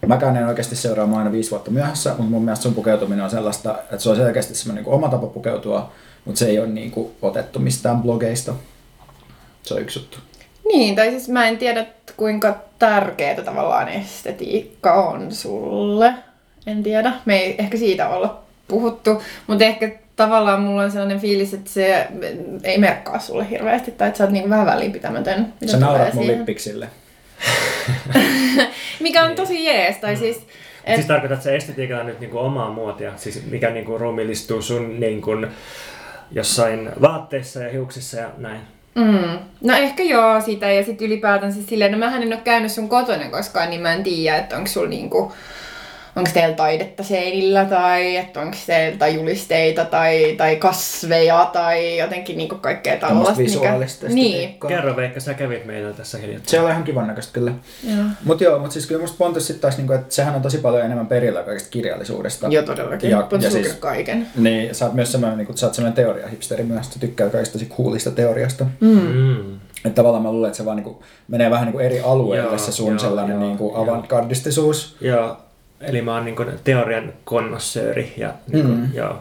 [SPEAKER 2] Mäkään en oikeasti seuraa, mä aina viisi vuotta myöhässä, mutta mun mielestä sun pukeutuminen on sellaista, että se on selkeästi semmoinen niinku oma tapa pukeutua, mutta se ei ole niinku otettu mistään blogeista. Se on yksi juttu.
[SPEAKER 3] niin, tai siis mä en tiedä kuinka tärkeää tavallaan estetiikka on sulle. En tiedä. Me ei ehkä siitä olla puhuttu, mutta ehkä tavallaan mulla on sellainen fiilis, että se ei merkkaa sulle hirveästi, tai että sä oot niinku vähän välinpitämätön.
[SPEAKER 2] Sä naurat mun
[SPEAKER 3] siihen.
[SPEAKER 2] lippiksille.
[SPEAKER 3] Mikä on tosi jees, tai siis...
[SPEAKER 1] Et... Siis tarkoitat se estetiikalla nyt niinku omaa muotia, siis mikä niinku ruumiillistuu sun niinku jossain vaatteissa ja hiuksissa ja näin.
[SPEAKER 3] Mm. No ehkä joo sitä ja sitten ylipäätään siis silleen, no mähän en ole käynyt sun kotona koskaan, niin mä en tiedä, että onko sulla niinku, onko teillä taidetta seinillä tai että onko teillä julisteita tai, tai kasveja tai jotenkin niinku kaikkea tällaista.
[SPEAKER 2] visuaalista
[SPEAKER 3] Niin.
[SPEAKER 2] estetiikkaa.
[SPEAKER 1] Kerro Veikka, sä kävit meillä tässä hiljattain.
[SPEAKER 2] Se on ihan kivan näköistä kyllä.
[SPEAKER 3] Joo.
[SPEAKER 2] Mut joo, mut siis kyllä musta Pontus sit taas, niinku, että sehän on tosi paljon enemmän perillä kaikesta kirjallisuudesta.
[SPEAKER 3] Joo, todellakin.
[SPEAKER 2] Ja-
[SPEAKER 3] Ja,
[SPEAKER 2] siis-
[SPEAKER 3] kaiken.
[SPEAKER 2] Niin, sä oot myös semmoinen, niin sä oot semmoinen teoriahipsteri myös, että tykkää kaikista tosi coolista teoriasta.
[SPEAKER 1] Mm.
[SPEAKER 2] Että tavallaan mä luulen, että se vaan niin kuin, menee vähän niin kuin eri alueelle
[SPEAKER 1] Joo,
[SPEAKER 2] se sun
[SPEAKER 1] joo,
[SPEAKER 2] sellainen
[SPEAKER 1] joo,
[SPEAKER 2] niin kuin avantgardistisuus.
[SPEAKER 1] Joo, eli mä oon niinku teorian konnossööri ja niinku,
[SPEAKER 2] Mm.
[SPEAKER 1] joo,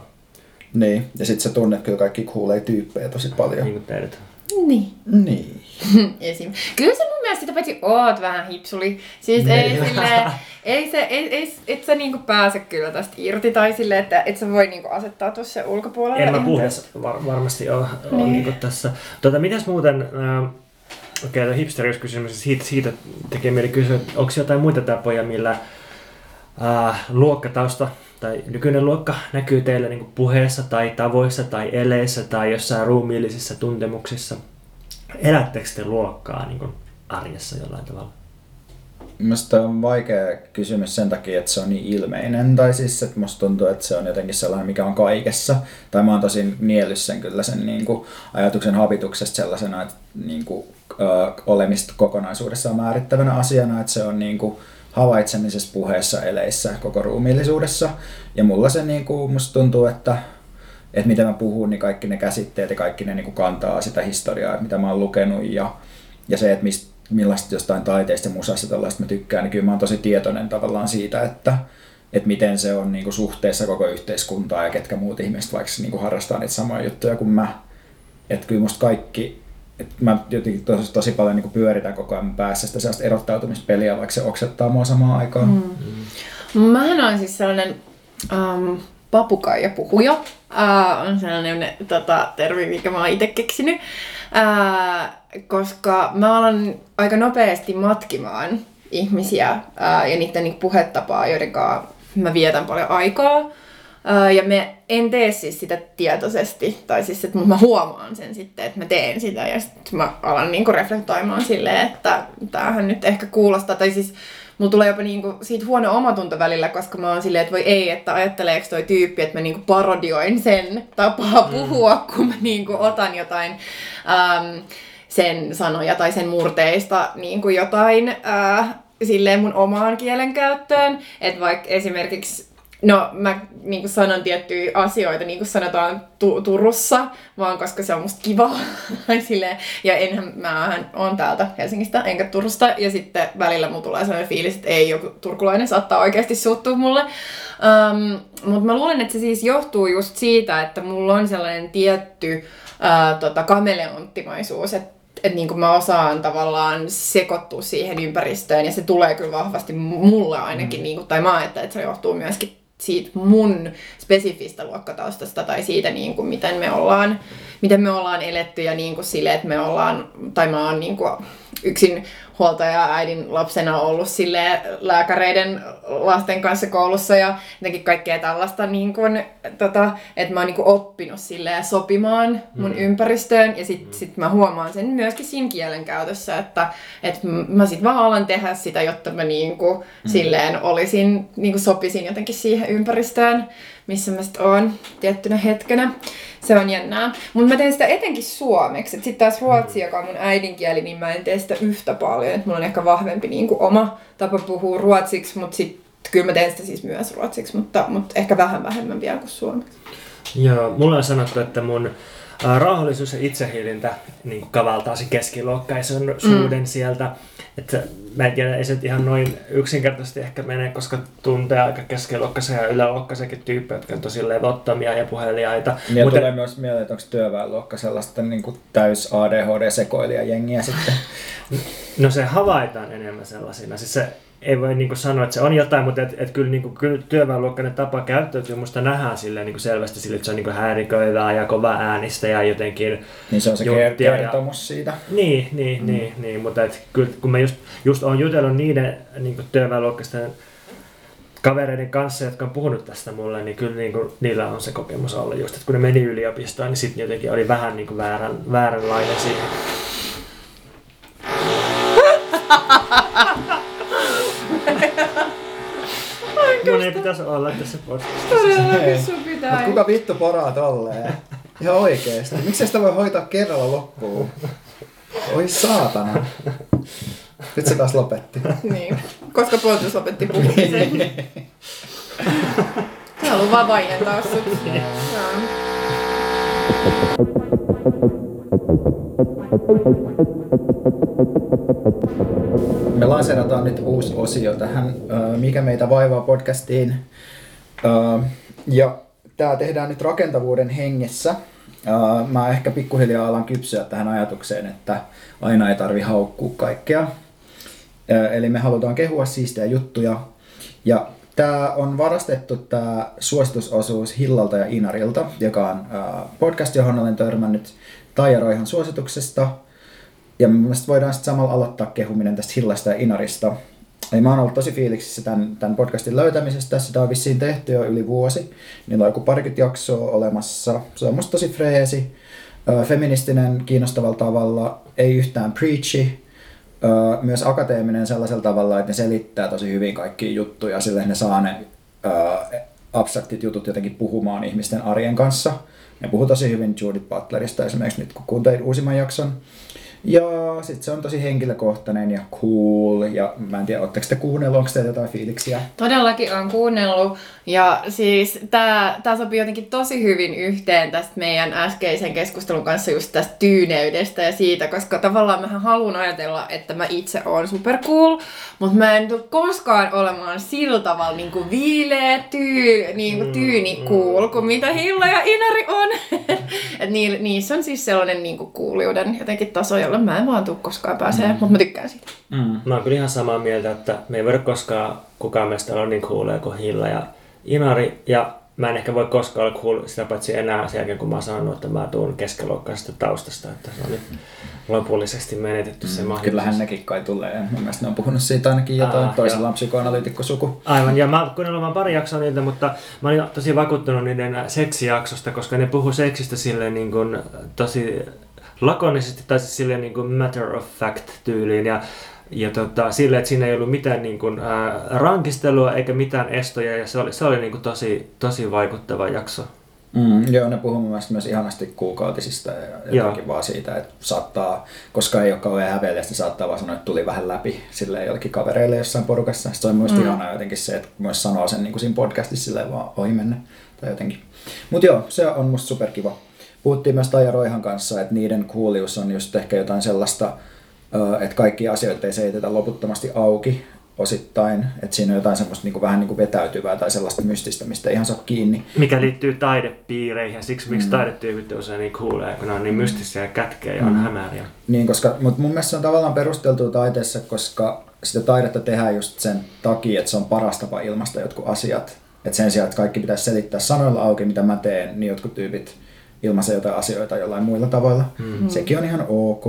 [SPEAKER 2] Niin, ja sit sä tunnet kyllä kaikki cooleja tyyppejä tosi paljon.
[SPEAKER 1] niin kuin teidät.
[SPEAKER 3] Niin.
[SPEAKER 2] Niin.
[SPEAKER 3] Esim. Kyllä se mun mielestä sitä paitsi oot vähän hipsuli. Siis ei
[SPEAKER 2] Niin.
[SPEAKER 3] sille, ei se, ei, ei, et sä niinku pääse kyllä tästä irti tai sille, että et sä voi niinku asettaa tuossa ulkopuolelle.
[SPEAKER 1] En mä puhdas var- varmasti ole, niin.
[SPEAKER 3] Niin.
[SPEAKER 1] niinku tässä. Tota, mitäs muuten, äh, okei, okay, hipsteriuskysymys, siitä, siitä tekee mieli kysyä, että onko jotain muita tapoja, millä äh, luokkatausta tai nykyinen luokka näkyy teillä niin puheessa tai tavoissa tai eleissä tai jossain ruumiillisissa tuntemuksissa? Elättekö te luokkaa niin arjessa jollain tavalla?
[SPEAKER 2] Musta on vaikea kysymys sen takia, että se on niin ilmeinen. Tai siis, että musta tuntuu, että se on jotenkin sellainen, mikä on kaikessa. Tai mä oon tosi niellyt sen kyllä sen niin kuin, ajatuksen habituksesta sellaisena, että niin kuin, ö, olemista kokonaisuudessaan määrittävänä asiana, että se on niin kuin, havaitsemisessa, puheessa, eleissä, koko ruumiillisuudessa. Ja mulla se niin kuin, musta tuntuu, että että miten mä puhun, niin kaikki ne käsitteet ja kaikki ne niin kuin kantaa sitä historiaa, mitä mä oon lukenut ja, ja se, että mist, millaista jostain taiteesta ja musasta tällaista mä tykkään, niin kyllä mä oon tosi tietoinen tavallaan siitä, että, että miten se on niin kuin suhteessa koko yhteiskuntaa ja ketkä muut ihmiset vaikka niin kuin harrastaa niitä samoja juttuja kuin mä. Että kyllä musta kaikki, että mä jotenkin tosi, tosi paljon niin pyöritän koko ajan päässä sitä sellaista erottautumispeliä, vaikka se oksettaa mua samaan aikaan. Mm.
[SPEAKER 3] Mähän on siis sellainen um, papukaija puhuja. Uh, on sellainen tota, termi, mikä mä oon itse keksinyt. Uh, koska mä alan aika nopeasti matkimaan ihmisiä uh, ja niiden niinku puhetapaa, joiden kanssa mä vietän paljon aikaa. Ja me en tee siis sitä tietoisesti, tai siis että mä huomaan sen sitten, että mä teen sitä. Ja sitten mä alan niinku reflektoimaan silleen, että tämähän nyt ehkä kuulostaa, tai siis mulla tulee jopa niinku siitä huono omatunto välillä, koska mä oon silleen, että voi ei, että ajatteleeko toi tyyppi, että mä niinku parodioin sen tapaa puhua, kun mä niinku otan jotain äm, sen sanoja tai sen murteista niinku jotain äh, silleen mun omaan kielenkäyttöön. Että vaikka esimerkiksi No mä niin sanon tiettyjä asioita, niin kuin sanotaan tu- Turussa, vaan koska se on musta kiva. Silleen, ja enhän mä on täältä Helsingistä enkä Turusta. Ja sitten välillä mulla tulee sellainen fiilis, että ei joku turkulainen saattaa oikeasti suuttua mulle. Um, Mutta mä luulen, että se siis johtuu just siitä, että mulla on sellainen tietty uh, tota, kameleonttimaisuus, että että niin mä osaan tavallaan sekoittua siihen ympäristöön ja se tulee kyllä vahvasti mulle ainakin, mm. niin kuin, tai mä ajattelen, että se johtuu myöskin siitä mun spesifistä luokkataustasta tai siitä, niin kuin, miten, me ollaan, miten me ollaan eletty ja niin kuin sille, että me ollaan, tai mä oon niin kuin, yksin huoltaja äidin lapsena ollut sille lääkäreiden lasten kanssa koulussa ja jotenkin kaikkea tällaista, niin kuin, tota, että mä oon niin oppinut sille sopimaan mun mm. ympäristöön ja sit, mm. sit mä huomaan sen myöskin siinä kielenkäytössä, että, että mä sit vaan alan tehdä sitä, jotta mä niin kuin, mm. silleen olisin, niin sopisin jotenkin siihen ympäristöön, missä mä sit oon tiettynä hetkenä se on jännää. Mutta mä teen sitä etenkin suomeksi. Sitten taas ruotsi, joka on mun äidinkieli, niin mä en tee sitä yhtä paljon. Et mulla on ehkä vahvempi niin kuin oma tapa puhua ruotsiksi, mutta sitten kyllä mä teen sitä siis myös ruotsiksi, mutta, mutta ehkä vähän vähemmän vielä kuin suomeksi.
[SPEAKER 1] Joo, mulla on sanottu, että mun rauhallisuus ja itsehillintä niin kavaltaa se keskiluokkaisuuden mm. sieltä. Että mä en tiedä, ei se ihan noin yksinkertaisesti ehkä mene, koska tuntee aika keskiluokkaisia ja yläluokkaisiakin tyyppejä, jotka on tosi levottomia ja puheliaita.
[SPEAKER 2] Ja Mutta... tulee myös mieleen, että onko työväenluokka sellaista niin kuin täys ADHD-sekoilija jengiä sitten?
[SPEAKER 1] No se havaitaan enemmän sellaisina. Siis se ei voi niin sanoa, että se on jotain, mutta et, et kyllä, niin kuin, kyllä työväenluokkainen tapa käyttäytyy, musta nähdään silleen, niin selvästi sille, että se on niin häiriköivää ja kova äänistä ja jotenkin...
[SPEAKER 2] Niin se on se kertomus ja... siitä.
[SPEAKER 1] Niin, niin, mm. niin, niin mutta et, kyllä, kun mä just, just olen jutellut niiden niin työväenluokkaisten kavereiden kanssa, jotka on puhunut tästä mulle, niin kyllä niin kuin, niillä on se kokemus ollut just, että kun ne meni yliopistoon, niin sitten jotenkin oli vähän niin kuin väärän, vääränlainen siihen. Mun ei pitäisi olla tässä podcastissa.
[SPEAKER 3] Todellakin sun pitää.
[SPEAKER 2] Mut kuka vittu poraa tolleen? Ihan oikeesti. Miksi sitä voi hoitaa kerralla loppuun? Oi saatana. Nyt se taas lopetti.
[SPEAKER 3] niin. Koska Pontus lopetti puhumisen. Mä haluan vaan vaientaa sut.
[SPEAKER 2] Me lanseerataan nyt uusi osio tähän Mikä meitä vaivaa podcastiin. Ja tämä tehdään nyt rakentavuuden hengessä. Mä ehkä pikkuhiljaa alan kypsyä tähän ajatukseen, että aina ei tarvi haukkua kaikkea. Eli me halutaan kehua siistejä juttuja. Ja Tämä on varastettu tämä suositusosuus Hillalta ja Inarilta, joka on podcast, johon olen törmännyt Taija Roihan suosituksesta. Ja mielestäni voidaan sitten samalla aloittaa kehuminen tästä Hillasta ja Inarista. Eli mä oon ollut tosi fiiliksissä tämän, tämän podcastin löytämisestä. Sitä on vissiin tehty jo yli vuosi. Niillä on joku parikymmentä jaksoa olemassa. Se on musta tosi freesi, feministinen kiinnostavalla tavalla, ei yhtään preachy, myös akateeminen sellaisella tavalla, että ne selittää tosi hyvin kaikki juttuja, sillä ne saa ne abstraktit jutut jotenkin puhumaan ihmisten arjen kanssa. Ne puhuu tosi hyvin Judith Butlerista esimerkiksi nyt, kun kuuntelin uusimman jakson. Ja sitten se on tosi henkilökohtainen ja cool. Ja mä en tiedä, ootteko te kuunnellut, onko teillä jotain fiiliksiä?
[SPEAKER 3] Todellakin on kuunnellut. Ja siis tää, tää sopii jotenkin tosi hyvin yhteen tästä meidän äskeisen keskustelun kanssa just tästä tyyneydestä ja siitä, koska tavallaan mä haluan ajatella, että mä itse oon super cool, mutta mä en tule koskaan olemaan sillä tavalla niin kuin viileä, tyy, niin kuin tyyni mm, cool, kuin mitä Hilla ja Inari on. Et niissä on siis sellainen niin kuin kuuliuden jotenkin taso, jolle mä en vaan tule koskaan pääsee, mm. mutta mä tykkään siitä.
[SPEAKER 1] Mm. Mä oon kyllä ihan samaa mieltä, että me ei voida koskaan kukaan meistä olla niin coolia kuin Hilla ja Inari. Ja mä en ehkä voi koskaan olla cool sitä paitsi enää sen jälkeen, kun mä oon sanonut, että mä tuun keskiluokkaisesta taustasta, että se on nyt lopullisesti menetetty se mm, mahdollisuus.
[SPEAKER 2] Kyllähän nekin kai tulee. Mun mielestä ne on puhunut siitä ainakin jotain. Aa, Toisella on psykoanalyytikkosuku.
[SPEAKER 1] Aivan, ja mä kuunnellut vaan pari jaksoa niitä, mutta mä olin tosi vakuuttunut niiden seksijaksosta, koska ne puhuu seksistä silleen niin kuin tosi lakonisesti tai siis silleen niin kuin matter of fact tyyliin. Ja ja tota, sille, että siinä ei ollut mitään niin kuin, ää, rankistelua eikä mitään estoja ja se oli, se oli niin kuin tosi, tosi vaikuttava jakso.
[SPEAKER 2] Mm, joo, ne puhuu mielestä myös ihanasti kuukautisista ja jotenkin vaan siitä, että saattaa, koska ei ole kauhean häveellistä, saattaa vaan sanoa, että tuli vähän läpi silleen jollekin kavereille jossain porukassa. Sitten se on myös mm. ihanaa jotenkin se, että myös sanoo sen niin kuin siinä podcastissa silleen vaan ohi mennä tai jotenkin. Mutta joo, se on musta superkiva. Puhuttiin myös Taija Roihan kanssa, että niiden kuulius on just ehkä jotain sellaista, että kaikki asioita ei seitetä loputtomasti auki osittain, että siinä on jotain semmoista niin kuin, vähän niin kuin vetäytyvää tai sellaista mystistä, mistä ei ihan saa kiinni.
[SPEAKER 1] Mikä liittyy taidepiireihin ja siksi miksi taidetyypit usein niin kuulee, kun ne on niin mystisiä ja kätkeä ja on hämäriä.
[SPEAKER 2] Niin, koska, mutta mun mielestä se on tavallaan perusteltua taiteessa, koska sitä taidetta tehdään just sen takia, että se on paras tapa ilmaista jotkut asiat. Että sen sijaan, että kaikki pitäisi selittää sanoilla auki, mitä mä teen, niin jotkut tyypit ilmaisee jotain asioita jollain muilla tavoilla. Mm. Sekin on ihan ok.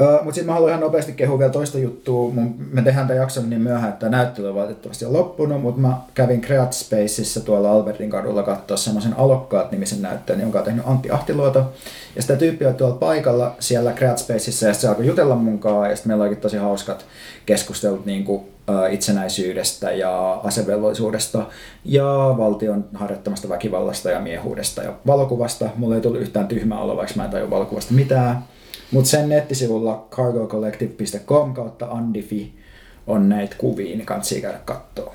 [SPEAKER 2] Mutta sitten mä haluan ihan nopeasti kehua vielä toista juttua. Mun, me tehdään tämän jakson niin myöhään, että näyttely on valitettavasti jo loppunut, mutta mä kävin Create Spaceissa tuolla Albertin kadulla katsoa semmoisen Alokkaat-nimisen näyttöön, jonka on tehnyt Antti Ahtiluoto. Ja sitä tyyppiä on tuolla paikalla siellä Create Spaceissa ja se alkoi jutella munkaan ja sitten meillä olikin tosi hauskat keskustelut niin kuin, uh, itsenäisyydestä ja asevelvollisuudesta ja valtion harjoittamasta väkivallasta ja miehuudesta ja valokuvasta. Mulla ei tullut yhtään tyhmää olo, vaikka mä en tajua valokuvasta mitään. Mutta sen nettisivulla cargocollective.com kautta Andifi on näitä kuvia, niin kannattaa käydä katsoa.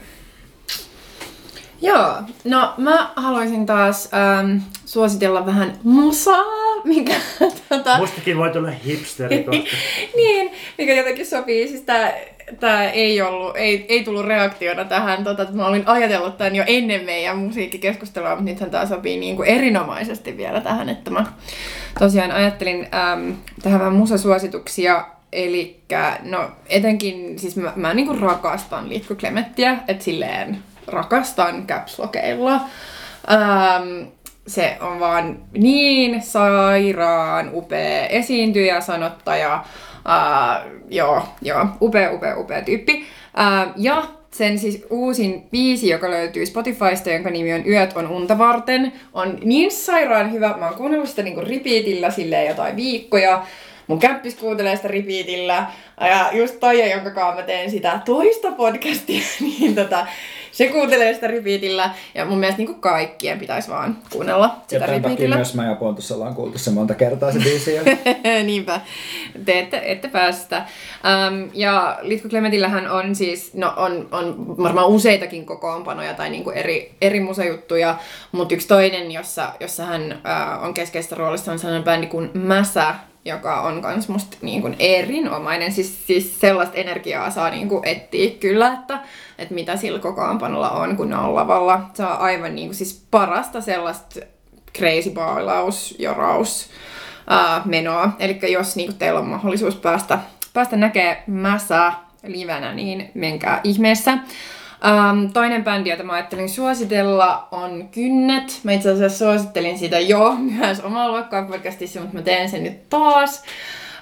[SPEAKER 3] Joo, no mä haluaisin taas ähm, suositella vähän musaa, mikä tota,
[SPEAKER 1] Mustakin voi tulla hipsteri kohta.
[SPEAKER 3] niin, mikä jotenkin sopii. Siis tää, tää ei, ollut, ei, ei tullut reaktiona tähän. Tota, että mä olin ajatellut tämän jo ennen meidän musiikkikeskustelua, mutta nythän tää sopii niin kuin erinomaisesti vielä tähän, että mä tosiaan ajattelin äm, tähän vähän musasuosituksia. Eli no etenkin, siis mä, mä niin kuin rakastan Litku Clementtiä, että silleen rakastan capslokeilla. Se on vaan niin sairaan upea esiintyjä, sanottaja. Uh, joo, joo, upea, upea, upea tyyppi. Uh, ja sen siis uusin biisi, joka löytyy Spotifysta, jonka nimi on Yöt on unta varten, on niin sairaan hyvä. Mä oon kuunnellut sitä niinku repeatillä silleen jotain viikkoja. Mun kämppis kuuntelee sitä repeatillä. Ja just Taija, jonka kanssa mä teen sitä toista podcastia, niin tota, se kuuntelee sitä repeatillä. Ja mun mielestä niin kaikkien pitäisi vaan kuunnella
[SPEAKER 2] Ja
[SPEAKER 3] sitä
[SPEAKER 2] tämän takia myös mä ja Pontus ollaan kuultu se monta kertaa se biisi.
[SPEAKER 3] Niinpä, te ette, ette päästä. Um, ja Litku Clementillähän on siis, no on, on varmaan useitakin kokoonpanoja tai niinku eri, eri musajuttuja, mutta yksi toinen, jossa, jossa hän uh, on keskeistä roolissa, on sellainen bändi kuin Mäsä, joka on kans musta niin kuin erinomainen. Siis, siis sellaista energiaa saa niin kuin etsiä kyllä, että, että mitä sillä kokoonpanolla on, kun on lavalla. On aivan niin kuin, siis parasta sellaista crazy baalaus, joraus, ää, menoa. Eli jos niin kuin, teillä on mahdollisuus päästä, päästä näkemään mäsää livenä, niin menkää ihmeessä. Um, toinen bändi, jota mä ajattelin suositella, on Kynnet. Mä itse asiassa suosittelin sitä jo myös omaa luokkaa podcastissa, mutta mä teen sen nyt taas.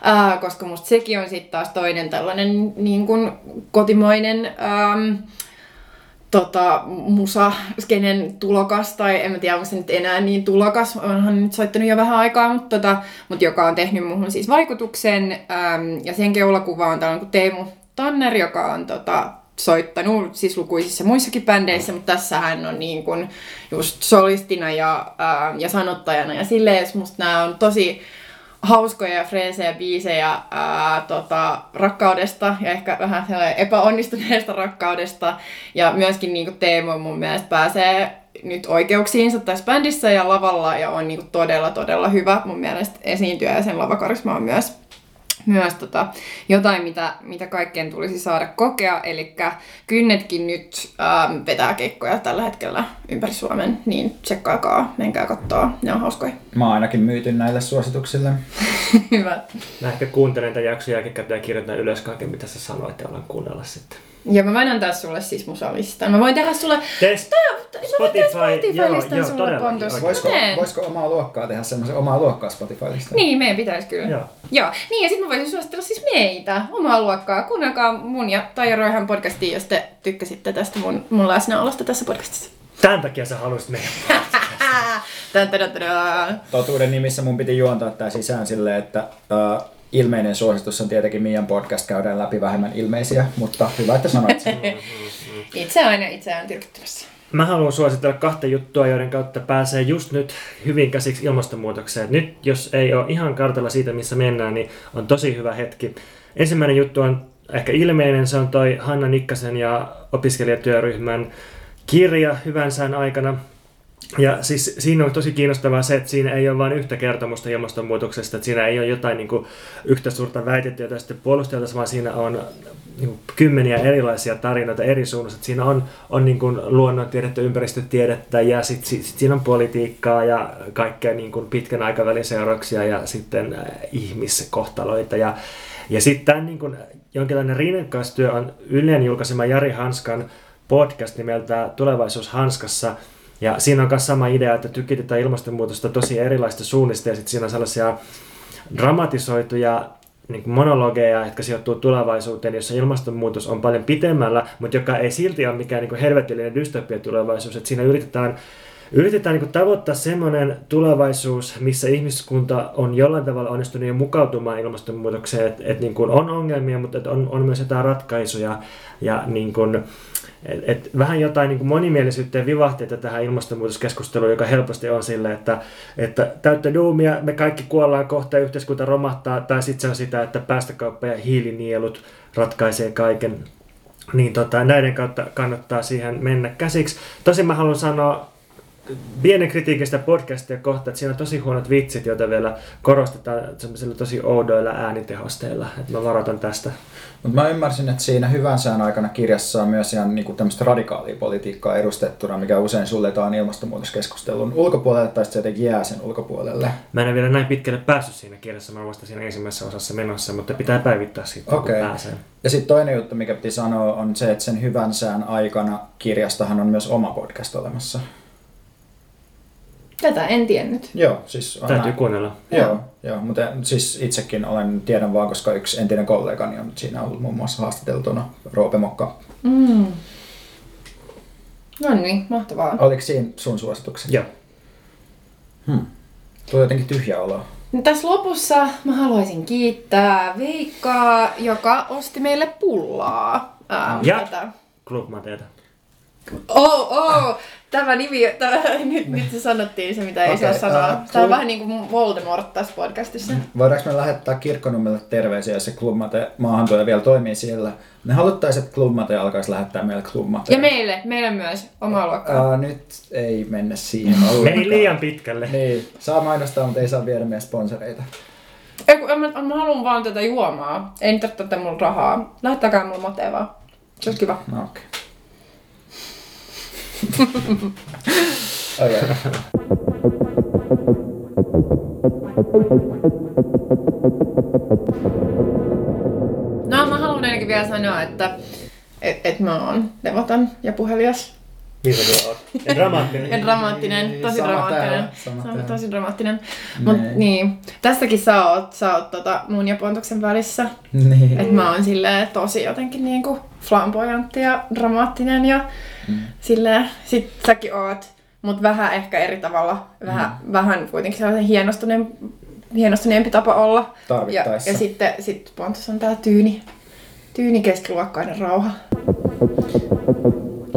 [SPEAKER 3] Uh, koska musta sekin on sitten taas toinen tällainen niin kuin kotimainen um, tota, musaskenen tulokas, tai en mä tiedä, onko se nyt enää niin tulokas, onhan nyt soittanut jo vähän aikaa, mutta, tota, mutta joka on tehnyt muuhun siis vaikutuksen, äm, ja sen keulakuva on tällainen kuin Teemu Tanner, joka on tota, soittanut siis lukuisissa muissakin bändeissä, mutta tässä hän on niin kuin just solistina ja, ää, ja sanottajana, ja silleen musta nämä on tosi hauskoja ja freesejä biisejä ää, tota, rakkaudesta ja ehkä vähän epäonnistuneesta rakkaudesta. Ja myöskin niin kuin Teemu mun mielestä pääsee nyt oikeuksiinsa tässä bändissä ja lavalla ja on niin kuin todella todella hyvä mun mielestä esiintyä ja sen lavakarisma on myös myös tota, jotain, mitä, mitä kaikkien tulisi saada kokea. Eli kynnetkin nyt ähm, vetää keikkoja tällä hetkellä ympäri Suomen, niin tsekkaakaa, menkää katsoa, ne on hauskoja.
[SPEAKER 2] Mä oon ainakin myyty näille suosituksille.
[SPEAKER 3] Hyvä.
[SPEAKER 1] Mä ehkä kuuntelen tämän jakson jälkikäteen ja kirjoitan ylös kaiken, mitä sä sanoit ja alan kuunnella sitten.
[SPEAKER 3] Ja mä voin antaa sulle siis musalistan. Mä voin tehdä sulle...
[SPEAKER 1] Test
[SPEAKER 3] tehdä
[SPEAKER 1] Spotify, joo,
[SPEAKER 3] Spotify-listan
[SPEAKER 1] joo,
[SPEAKER 3] sulle,
[SPEAKER 1] todellakin,
[SPEAKER 3] Pontus.
[SPEAKER 2] Voisiko, voisiko omaa luokkaa tehdä semmoisen omaa luokkaa Spotify-listan?
[SPEAKER 3] Niin, meidän pitäisi kyllä.
[SPEAKER 1] Joo.
[SPEAKER 3] Joo. Niin, ja sitten mä voisin suositella siis meitä, omaa luokkaa. Kuunnelkaa mun ja Taija Roihan podcastia, jos te tykkäsitte tästä mun, mun läsnäolosta tässä podcastissa.
[SPEAKER 1] Tämän takia sä haluaisit meidän.
[SPEAKER 2] Totuuden nimissä mun piti juontaa tää sisään silleen, että uh, ilmeinen suositus on tietenkin Mian podcast, käydään läpi vähemmän ilmeisiä, mutta hyvä, että sanoit sen.
[SPEAKER 3] Itse aina itseään tyrkyttämässä.
[SPEAKER 1] mä haluan suositella kahta juttua, joiden kautta pääsee just nyt hyvin käsiksi ilmastonmuutokseen. Nyt, jos ei ole ihan kartalla siitä, missä mennään, niin on tosi hyvä hetki. Ensimmäinen juttu on ehkä ilmeinen, se on toi Hanna Nikkasen ja opiskelijatyöryhmän kirja Hyvän sään aikana. Ja siis siinä on tosi kiinnostavaa se, että siinä ei ole vain yhtä kertomusta ilmastonmuutoksesta, että siinä ei ole jotain niin kuin, yhtä suurta väitettä, jota sitten puolusteltaisiin, vaan siinä on niin kuin, kymmeniä erilaisia tarinoita eri suunnasta. Siinä on, on niin kuin, luonnontiedettä, ympäristötiedettä ja sitten sit, sit siinä on politiikkaa ja kaikkea niin kuin, pitkän aikavälin seurauksia ja sitten äh, ihmiskohtaloita. Ja, ja sitten niin kuin, jonkinlainen rinnakkaistyö on Ylen julkaisema Jari Hanskan podcast nimeltä Tulevaisuus Hanskassa – ja siinä on myös sama idea, että tykitetään ilmastonmuutosta tosi erilaista suunnista ja sitten siinä on sellaisia dramatisoituja niin kuin monologeja, jotka sijoittuu tulevaisuuteen, jossa ilmastonmuutos on paljon pitemmällä, mutta joka ei silti ole mikään niin kuin helvetillinen dystopia tulevaisuus. Että siinä yritetään, yritetään niin kuin tavoittaa semmoinen tulevaisuus, missä ihmiskunta on jollain tavalla onnistunut jo mukautumaan ilmastonmuutokseen, että, että niin on ongelmia, mutta on, on myös jotain ratkaisuja ja niin kuin, et, et vähän jotain niin monimielisyyttä ja vivahteita tähän ilmastonmuutoskeskusteluun, joka helposti on sille, että, että täyttä duumia, me kaikki kuollaan kohta ja yhteiskunta romahtaa, tai sitten se on sitä, että päästökauppa ja hiilinielut ratkaisee kaiken. Niin tota, näiden kautta kannattaa siihen mennä käsiksi. Tosin mä haluan sanoa pienen kritiikistä podcastia kohta, että siinä on tosi huonot vitsit, joita vielä korostetaan tosi oudoilla äänitehosteilla. Että mä varoitan tästä.
[SPEAKER 2] Mutta mä ymmärsin, että siinä hyvän sään aikana kirjassa on myös ihan niinku tämmöistä radikaalia politiikkaa edustettuna, mikä usein suljetaan ilmastonmuutoskeskustelun ulkopuolelle tai sitten se jotenkin jää sen ulkopuolelle.
[SPEAKER 1] Mä en ole vielä näin pitkälle päässyt siinä kirjassa, mä olen vasta siinä ensimmäisessä osassa menossa, mutta pitää päivittää sitten,
[SPEAKER 2] Okei.
[SPEAKER 1] kun pääsee.
[SPEAKER 2] Ja sitten toinen juttu, mikä piti sanoa, on se, että sen hyvän sään aikana kirjastahan on myös oma podcast olemassa.
[SPEAKER 3] Tätä en tiennyt.
[SPEAKER 2] Joo, siis on
[SPEAKER 1] Täytyy
[SPEAKER 2] näin.
[SPEAKER 1] kuunnella.
[SPEAKER 2] Joo, joo, mutta siis itsekin olen, tiedän vaan, koska yksi entinen kollegani on siinä ollut muun muassa haastateltuna, Roope Mokka.
[SPEAKER 3] Mm. No niin, mahtavaa.
[SPEAKER 2] Oliko siinä sun suositukset?
[SPEAKER 1] Joo.
[SPEAKER 2] Hmm. Tuli jotenkin tyhjä olo.
[SPEAKER 3] No tässä lopussa mä haluaisin kiittää Veikkaa, joka osti meille pullaa. Ää,
[SPEAKER 1] Ja?
[SPEAKER 3] tätä.
[SPEAKER 1] Club Mateeta.
[SPEAKER 3] Oh, oh, tämä nimi, tämä, nyt, nyt se sanottiin se, mitä ei
[SPEAKER 2] Okei,
[SPEAKER 3] saa sanoa.
[SPEAKER 2] ää,
[SPEAKER 3] Tämä on vähän niin kuin Voldemort tässä podcastissa.
[SPEAKER 2] Voidaanko me lähettää kirkkonummelle terveisiä, jos se Klubmate maahantuoja vielä toimii siellä? Me haluttaisiin, että Klubmate alkaisi lähettää meille Klubmate.
[SPEAKER 3] Ja meille, meille myös, omaa luokkaa.
[SPEAKER 2] Ää, nyt ei mennä siihen
[SPEAKER 1] Meni liian pitkälle.
[SPEAKER 2] Niin, saa mainostaa, mutta ei saa viedä meidän sponsoreita.
[SPEAKER 3] Ei, kun mä, mä haluan vaan tätä juomaa. Ei nyt tarvitse mulla rahaa. Lähettäkää mulla matevaa. Se olisi kiva.
[SPEAKER 2] No okei.
[SPEAKER 3] No mä haluan ainakin vielä sanoa, että et, et mä oon levoton ja puhelias
[SPEAKER 1] Niin. Ja dramaattinen.
[SPEAKER 3] ja dramaattinen, tosi
[SPEAKER 2] Sama
[SPEAKER 3] dramaattinen.
[SPEAKER 2] täällä, sama täällä.
[SPEAKER 3] tosi dramaattinen. Mut
[SPEAKER 2] Niin.
[SPEAKER 3] niin, tässäkin sä oot, sä oot tota mun ja Pontuksen välissä.
[SPEAKER 2] niin.
[SPEAKER 3] Et mä oon silleen tosi jotenkin niinku flamboyantti ja dramaattinen ja
[SPEAKER 2] Mm.
[SPEAKER 3] silleen, sit säkin oot, mut vähän ehkä eri tavalla, vähän,
[SPEAKER 2] Mm.
[SPEAKER 3] vähän kuitenkin sellainen hienostuneen, hienostuneempi tapa olla. Ja, ja sitten sit Pontus on tää tyyni, tyyni keskiluokkainen rauha.